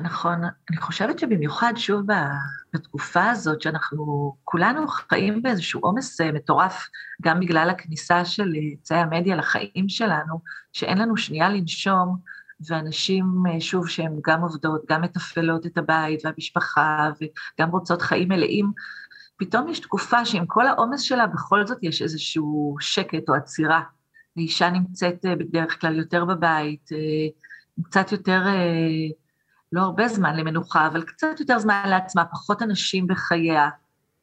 נכון. אני חושבת שבמיוחד, שוב, בתקופה הזאת, שאנחנו כולנו חיים באיזשהו עומס אה, מטורף, גם בגלל הכניסה של אמצעי המדיה לחיים שלנו, שאין לנו שנייה לנשום, ואנשים, אה, שוב, שהן גם עובדות, גם מתפעלות את הבית והמשפחה, וגם רוצות חיים מלאים, פתאום יש תקופה שעם כל העומס שלה, בכל זאת יש איזשהו שקט או עצירה. האישה נמצאת אה, בדרך כלל יותר בבית, אה, קצת יותר, אה, לא הרבה זמן למנוחה, אבל קצת יותר זמן לעצמה, פחות אנשים בחייה.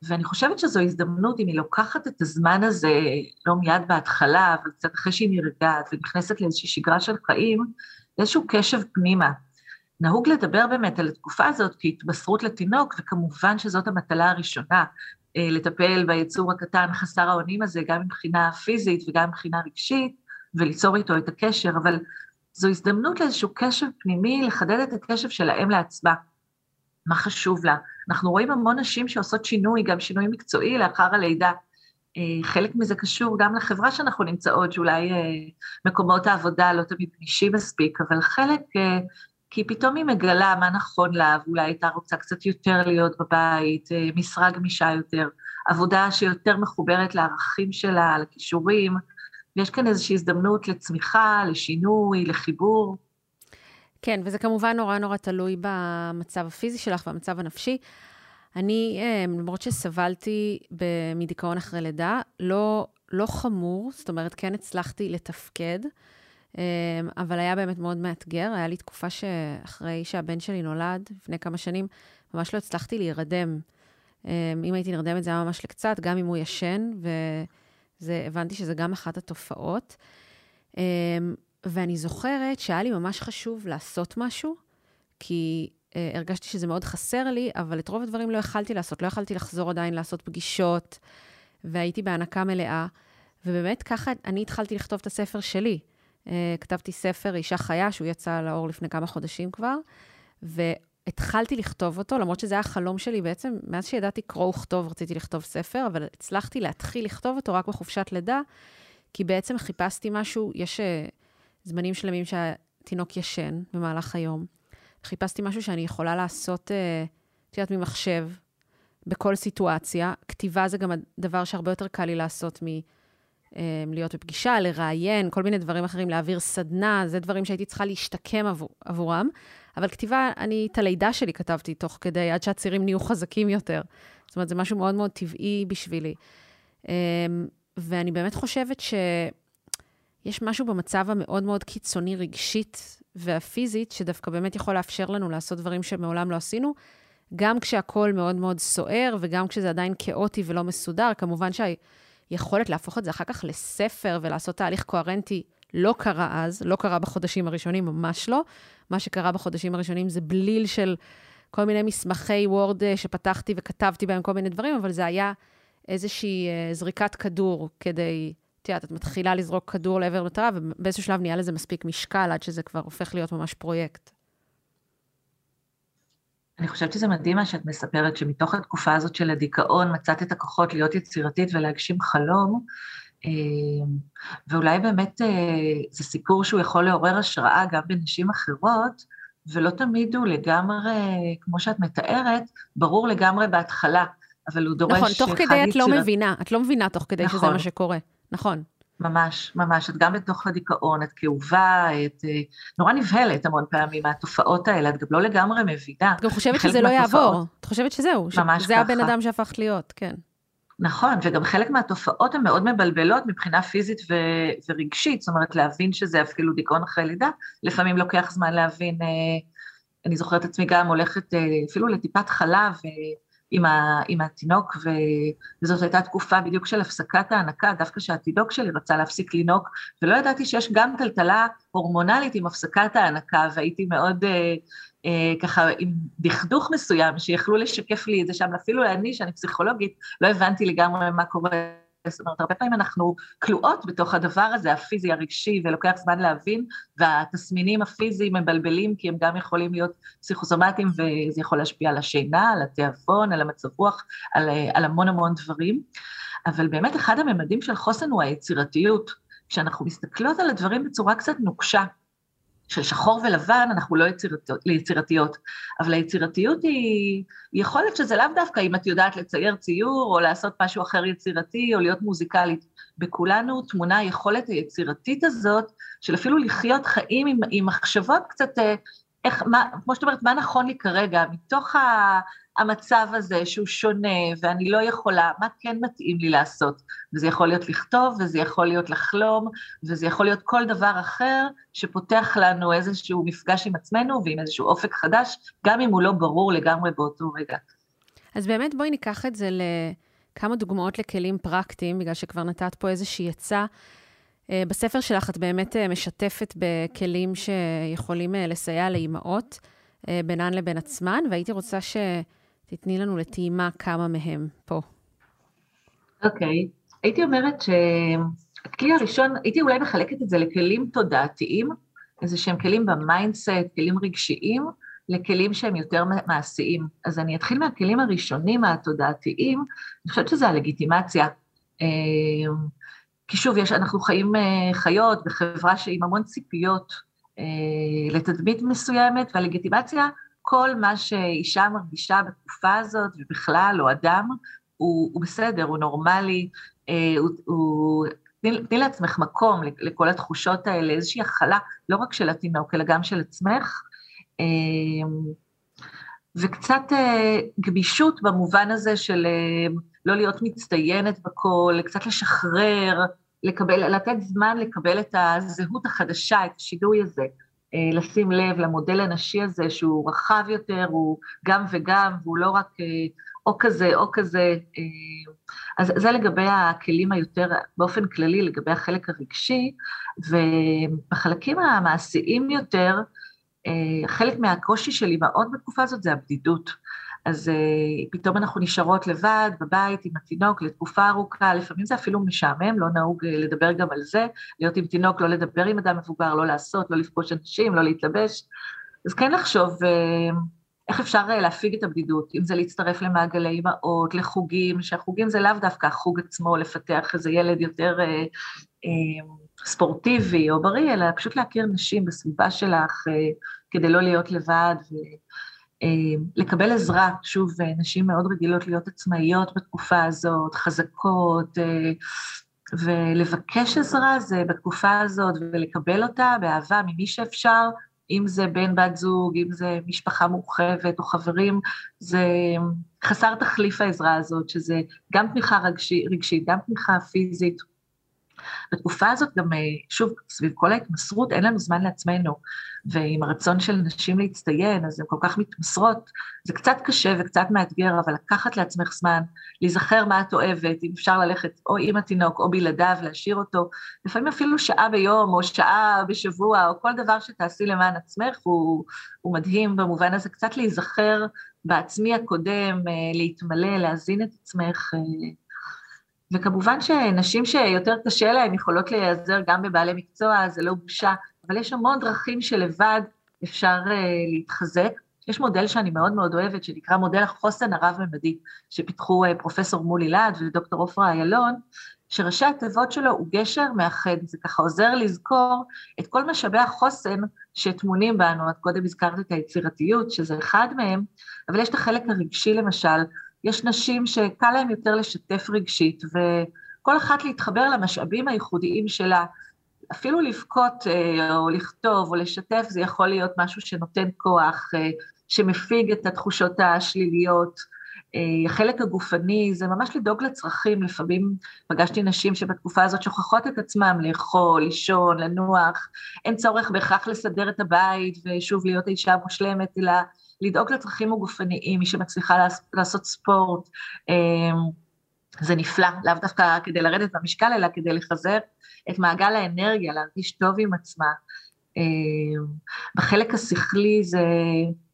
ואני חושבת שזו הזדמנות, אם היא לוקחת את הזמן הזה, לא מיד בהתחלה, אבל קצת אחרי שהיא נרגעת ונכנסת לאיזושהי שגרה של חיים, איזשהו קשב פנימה. נהוג לדבר באמת על התקופה הזאת כהתבשרות לתינוק, וכמובן שזאת המטלה הראשונה, אה, לטפל ביצור הקטן חסר האונים הזה, גם מבחינה פיזית וגם מבחינה רגשית, וליצור איתו את הקשר, אבל זו הזדמנות לאיזשהו קשב פנימי, לחדד את הקשב של האם לעצמה. מה חשוב לה. אנחנו רואים המון נשים שעושות שינוי, גם שינוי מקצועי לאחר הלידה. אה, חלק מזה קשור גם לחברה שאנחנו נמצאות, שאולי אה, מקומות העבודה לא תמיד גמישים מספיק, אבל חלק כי פתאום היא מגלה מה נכון לה, ואולי הייתה רוצה קצת יותר להיות בבית, אה, משרה גמישה יותר, עבודה שיותר מחוברת לערכים שלה, לכישורים, ויש כאן איזושהי הזדמנות לצמיחה, לשינוי, לחיבור. כן, וזה כמובן נורא נורא תלוי במצב הפיזי שלך והמצב הנפשי. אני, אה, למרות שסבלתי מדיכאון אחרי לידה, לא, לא חמור, זאת אומרת, כן הצלחתי לתפקד. אמ, אבל היה באמת מאוד מאתגר. היה לי תקופה שאחרי שהבן שלי נולד, לפני כמה שנים, ממש לא הצלחתי להירדם. אמ, אם הייתי נרדמת זה היה ממש לקצת, גם אם הוא ישן, והבנתי שזה גם אחת התופעות. אמ, ואני זוכרת שהיה לי ממש חשוב לעשות משהו, כי uh, הרגשתי שזה מאוד חסר לי, אבל את רוב הדברים לא יכלתי לעשות. לא יכלתי לחזור עדיין לעשות פגישות, והייתי בהנקה מלאה, ובאמת ככה אני התחלתי לכתוב את הספר שלי. אה, כתבתי ספר, אישה חיה, שהוא יצא לאור לפני כמה חודשים כבר, והתחלתי לכתוב אותו, למרות שזה היה חלום שלי בעצם, מאז שידעתי קרוא וכתוב, רציתי לכתוב ספר, אבל הצלחתי להתחיל לכתוב אותו רק בחופשת לידה, כי בעצם חיפשתי משהו, יש אה, זמנים שלמים שהתינוק ישן במהלך היום. חיפשתי משהו שאני יכולה לעשות, אה, את יודעת, ממחשב, בכל סיטואציה. כתיבה זה גם הדבר שהרבה יותר קל לי לעשות מ... אמ, להיות בפגישה, לראיין, כל מיני דברים אחרים, להעביר סדנה, זה דברים שהייתי צריכה להשתקם עבור, עבורם. אבל כתיבה, אני את הלידה שלי כתבתי תוך כדי, עד שהצירים נהיו חזקים יותר. זאת אומרת, זה משהו מאוד מאוד טבעי בשבילי. אמ, ואני באמת חושבת שיש משהו במצב המאוד מאוד קיצוני רגשית והפיזית, שדווקא באמת יכול לאפשר לנו לעשות דברים שמעולם לא עשינו, גם כשהכול מאוד מאוד סוער, וגם כשזה עדיין כאוטי ולא מסודר. כמובן שה... יכולת להפוך את זה אחר כך לספר ולעשות תהליך קוהרנטי לא קרה אז, לא קרה בחודשים הראשונים, ממש לא. מה שקרה בחודשים הראשונים זה בליל של כל מיני מסמכי וורד אה, שפתחתי וכתבתי בהם כל מיני דברים, אבל זה היה איזושהי אה, זריקת כדור כדי, את יודעת, את מתחילה לזרוק כדור לעבר מטרה, ובאיזשהו שלב נהיה לזה מספיק משקל עד שזה כבר הופך להיות ממש פרויקט. אני חושבת שזה מדהים מה שאת מספרת, שמתוך התקופה הזאת של הדיכאון מצאת את הכוחות להיות יצירתית ולהגשים חלום, ואולי באמת אה, זה סיפור שהוא יכול לעורר השראה גם בנשים אחרות, ולא תמיד הוא לגמרי, כמו שאת מתארת, ברור לגמרי בהתחלה, אבל הוא דורש... נכון, תוך כדי. את לא מבינה, את לא מבינה תוך כדי נכון. שזה מה שקורה, נכון. ממש, ממש. את גם בתוך הדיכאון, את כאובה, את אה, נורא נבהלת המון פעמים מהתופעות האלה, את גם לא לגמרי מבינה. את גם חושבת שזה לא יעבור. את חושבת שזהו, ממש שזה ככה. הבן אדם שהפכת להיות, כן. נכון, וגם חלק מהתופעות הן מאוד מבלבלות מבחינה פיזית ו- ורגשית, זאת אומרת, להבין שזה אפילו דיכאון אחרי לידה, לפעמים לוקח זמן להבין, אה, אני זוכרת עצמי גם הולכת אה, אפילו לטיפת חלב, עם, ה, עם התינוק, ו, וזאת הייתה תקופה בדיוק של הפסקת ההנקה, דווקא שהתינוק שלי רצה להפסיק לנהוג, ולא ידעתי שיש גם טלטלה הורמונלית עם הפסקת ההנקה, והייתי מאוד אה, אה, ככה עם דכדוך מסוים, שיכלו לשקף לי את זה שם, אפילו אני, שאני פסיכולוגית, לא הבנתי לגמרי מה קורה זאת אומרת, הרבה פעמים אנחנו כלואות בתוך הדבר הזה, הפיזי, הרגשי, ולוקח זמן להבין, והתסמינים הפיזיים מבלבלים, כי הם גם יכולים להיות פסיכוסומטיים, וזה יכול להשפיע על השינה, על התיאבון, על המצב רוח, על, על המון המון דברים. אבל באמת אחד הממדים של חוסן הוא היצירתיות. כשאנחנו מסתכלות על הדברים בצורה קצת נוקשה, של שחור ולבן, אנחנו לא יצירתיות, ליצירתיות. אבל היצירתיות היא, יכולת שזה לאו דווקא אם את יודעת לצייר ציור, או לעשות משהו אחר יצירתי, או להיות מוזיקלית. בכולנו טמונה היכולת היצירתית הזאת, של אפילו לחיות חיים עם, עם מחשבות קצת אה, איך, מה, כמו שאת אומרת, מה נכון לי כרגע, מתוך ה, המצב הזה שהוא שונה ואני לא יכולה, מה כן מתאים לי לעשות? וזה יכול להיות לכתוב, וזה יכול להיות לחלום, וזה יכול להיות כל דבר אחר שפותח לנו איזשהו מפגש עם עצמנו ועם איזשהו אופק חדש, גם אם הוא לא ברור לגמרי באותו רגע. אז באמת בואי ניקח את זה לכמה דוגמאות לכלים פרקטיים, בגלל שכבר נתת פה איזושהי עצה. אה, בספר שלך את באמת אה, משתפת בכלים שיכולים אה, לסייע לאימהות בינן לבין עצמן, והייתי רוצה שתתני לנו לטעימה כמה מהם פה. אוקיי, okay. הייתי אומרת שהכלי הראשון, הייתי אולי מחלקת את זה לכלים תודעתיים, איזה שהם כלים ב mindset, כלים רגשיים, לכלים שהם יותר מעשיים. אז אני אתחיל מהכלים הראשונים התודעתיים, אני חושבת שזה הלגיטימציה. כי שוב, יש, אנחנו חיים אה, חיות בחברה עם המון ציפיות אה, לתדמית מסוימת, והלגיטימציה, כל מה שאישה מרגישה בתקופה הזאת, ובכלל, או אדם, הוא, הוא בסדר, הוא נורמלי, אה, הוא, הוא, תני, לעצמך מקום לכל התחושות האלה, איזושהי הכלה, לא רק של התינוק, אלא גם של עצמך. וקצת גמישות במובן הזה של לא להיות מצטיינת בכל, קצת לשחרר, לקבל, לתת זמן לקבל את הזהות החדשה, את השינוי הזה, אה, לשים לב למודל הנשי הזה שהוא רחב יותר, הוא גם וגם, והוא לא רק אה, או כזה או כזה. אה, אז זה לגבי הכלים היותר, באופן כללי, לגבי החלק הרגשי, ובחלקים המעשיים יותר, חלק מהקושי של אימהות בתקופה הזאת זה הבדידות. אז uh, פתאום אנחנו נשארות לבד בבית עם התינוק לתקופה ארוכה, לפעמים זה אפילו משעמם, לא נהוג uh, לדבר גם על זה, להיות עם תינוק, לא לדבר עם אדם מבוגר, לא לעשות, לא לפגוש אנשים, לא להתלבש. אז כן לחשוב uh, איך אפשר uh, להפיג את הבדידות, אם זה להצטרף למעגלי אימהות, לחוגים, שהחוגים זה לאו דווקא החוג עצמו, לפתח איזה ילד יותר uh, uh, ספורטיבי או בריא, אלא פשוט להכיר נשים בסביבה שלך uh, כדי לא להיות לבד. ו... אה, לקבל עזרה, שוב, אה, נשים מאוד רגילות להיות עצמאיות בתקופה הזאת, חזקות, אה, ולבקש עזרה זה בתקופה הזאת, ולקבל אותה באהבה ממי שאפשר, אם זה בן בת זוג, אם זה משפחה מורחבת או חברים, זה חסר תחליף העזרה הזאת, שזה גם תמיכה רגשית, גם תמיכה פיזית. בתקופה הזאת גם, שוב, סביב כל ההתמסרות, אין לנו זמן לעצמנו. ועם הרצון של נשים להצטיין, אז הן כל כך מתמסרות, זה קצת קשה וקצת מאתגר, אבל לקחת לעצמך זמן, להיזכר מה את אוהבת, אם אפשר ללכת או עם התינוק או בלעדיו, להשאיר אותו, לפעמים אפילו שעה ביום או שעה בשבוע, או כל דבר שתעשי למען עצמך, הוא, הוא מדהים במובן הזה, קצת להיזכר בעצמי הקודם, אה, להתמלא, להזין את עצמך. וכמובן שנשים שיותר קשה להן יכולות להיעזר גם בבעלי מקצוע, זה לא בושה, אבל יש המון דרכים שלבד אפשר uh, להתחזק. יש מודל שאני מאוד מאוד אוהבת, שנקרא מודל החוסן הרב-ממדי, שפיתחו uh, פרופסור מולי להד ודוקטור עופרה איילון, שראשי התיבות שלו הוא גשר מאחד, זה ככה עוזר לזכור את כל משאבי החוסן שטמונים בנו, את קודם הזכרת את היצירתיות, שזה אחד מהם, אבל יש את החלק הרגשי למשל, יש נשים שקל להן יותר לשתף רגשית, וכל אחת להתחבר למשאבים הייחודיים שלה, אפילו לבכות אה, או לכתוב או לשתף, זה יכול להיות משהו שנותן כוח, אה, שמפיג את התחושות השליליות. אה, החלק הגופני זה ממש לדאוג לצרכים, לפעמים פגשתי נשים שבתקופה הזאת שוכחות את עצמם לאכול, לישון, לנוח, אין צורך בהכרח לסדר את הבית ושוב להיות האישה המושלמת, אלא לדאוג לצרכים הגופניים, מי שמצליחה לעשות ספורט, זה נפלא, לאו דווקא כדי לרדת במשקל, אלא כדי לחזר את מעגל האנרגיה, להרגיש טוב עם עצמה. אה, בחלק השכלי זה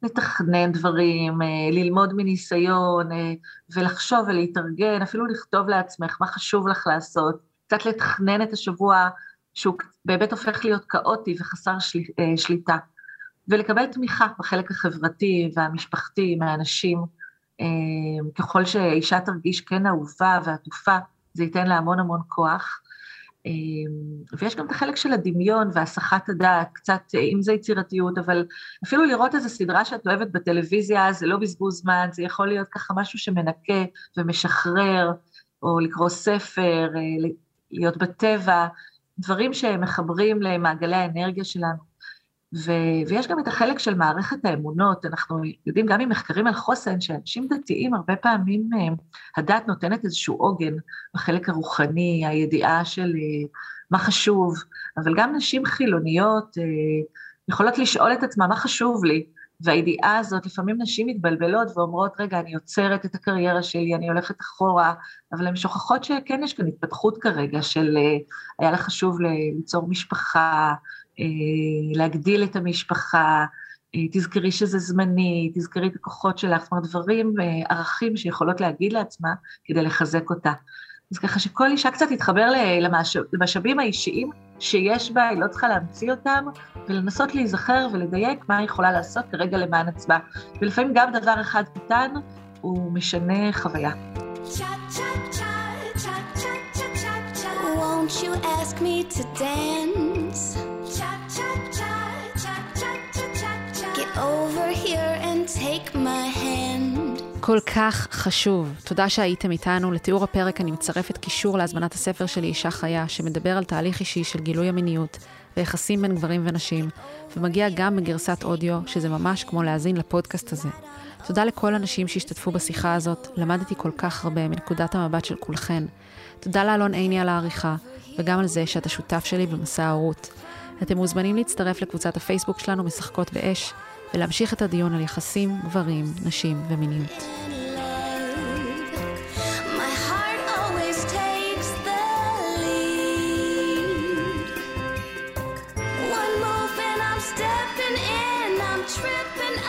לתכנן דברים, אה, ללמוד מניסיון אה, ולחשוב ולהתארגן, אפילו לכתוב לעצמך מה חשוב לך לעשות, קצת לתכנן את השבוע שהוא באמת הופך להיות כאוטי וחסר של, שליטה, ולקבל תמיכה בחלק החברתי והמשפחתי מהאנשים. ככל שאישה תרגיש כן אהובה ועטופה, זה ייתן לה המון המון כוח. אמ, ויש גם את החלק של הדמיון והסחת הדעת, קצת, אה, אם זה יצירתיות, אבל אפילו לראות איזו סדרה שאת אוהבת בטלוויזיה, זה לא בזבוז זמן, זה יכול להיות ככה משהו שמנקה ומשחרר, או לקרוא ספר, אה, להיות בטבע, דברים שמחברים למעגלי האנרגיה שלנו. ו, ויש גם את החלק של מערכת האמונות, אנחנו יודעים גם ממחקרים על חוסן, שאנשים דתיים הרבה פעמים, אה, הדת נותנת איזשהו עוגן בחלק הרוחני, הידיעה של אה, מה חשוב, אבל גם נשים חילוניות אה, יכולות לשאול את עצמן מה חשוב לי, והידיעה הזאת, לפעמים נשים מתבלבלות ואומרות, רגע, אני עוצרת את הקריירה שלי, אני הולכת אחורה, אבל הן שוכחות שכן יש כאן התפתחות כרגע של היה לה חשוב ליצור משפחה, להגדיל את המשפחה, אה, תזכרי שזה זמני, תזכרי את הכוחות שלך, זאת אומרת דברים, אה, ערכים שיכולות להגיד לעצמה כדי לחזק אותה. אז ככה שכל אישה קצת תתחבר למשאבים האישיים שיש בה, היא לא צריכה להמציא אותם, ולנסות להיזכר ולדייק מה היא יכולה לעשות כרגע למען עצמה. ולפעמים גם דבר אחד קטן, הוא משנה חוויה. Won't you ask me to dance? כל כך חשוב. תודה שהייתם איתנו. לתיאור הפרק אני מצרפת קישור להזמנת הספר שלי, אישה חיה, שמדבר על תהליך אישי של גילוי המיניות ויחסים בין גברים ונשים, ומגיע גם בגרסת אודיו, שזה ממש כמו להאזין לפודקאסט הזה. תודה לכל הנשים שהשתתפו בשיחה הזאת, למדתי כל כך הרבה מנקודת המבט של כולכן. תודה לאלון עיני על העריכה, וגם על זה שאתה שותף שלי במסע ההורות. אתם מוזמנים להצטרף לקבוצת הפייסבוק שלנו משחקות באש, ולהמשיך את הדיון על יחסים, גברים, נשים ומיניות. tripping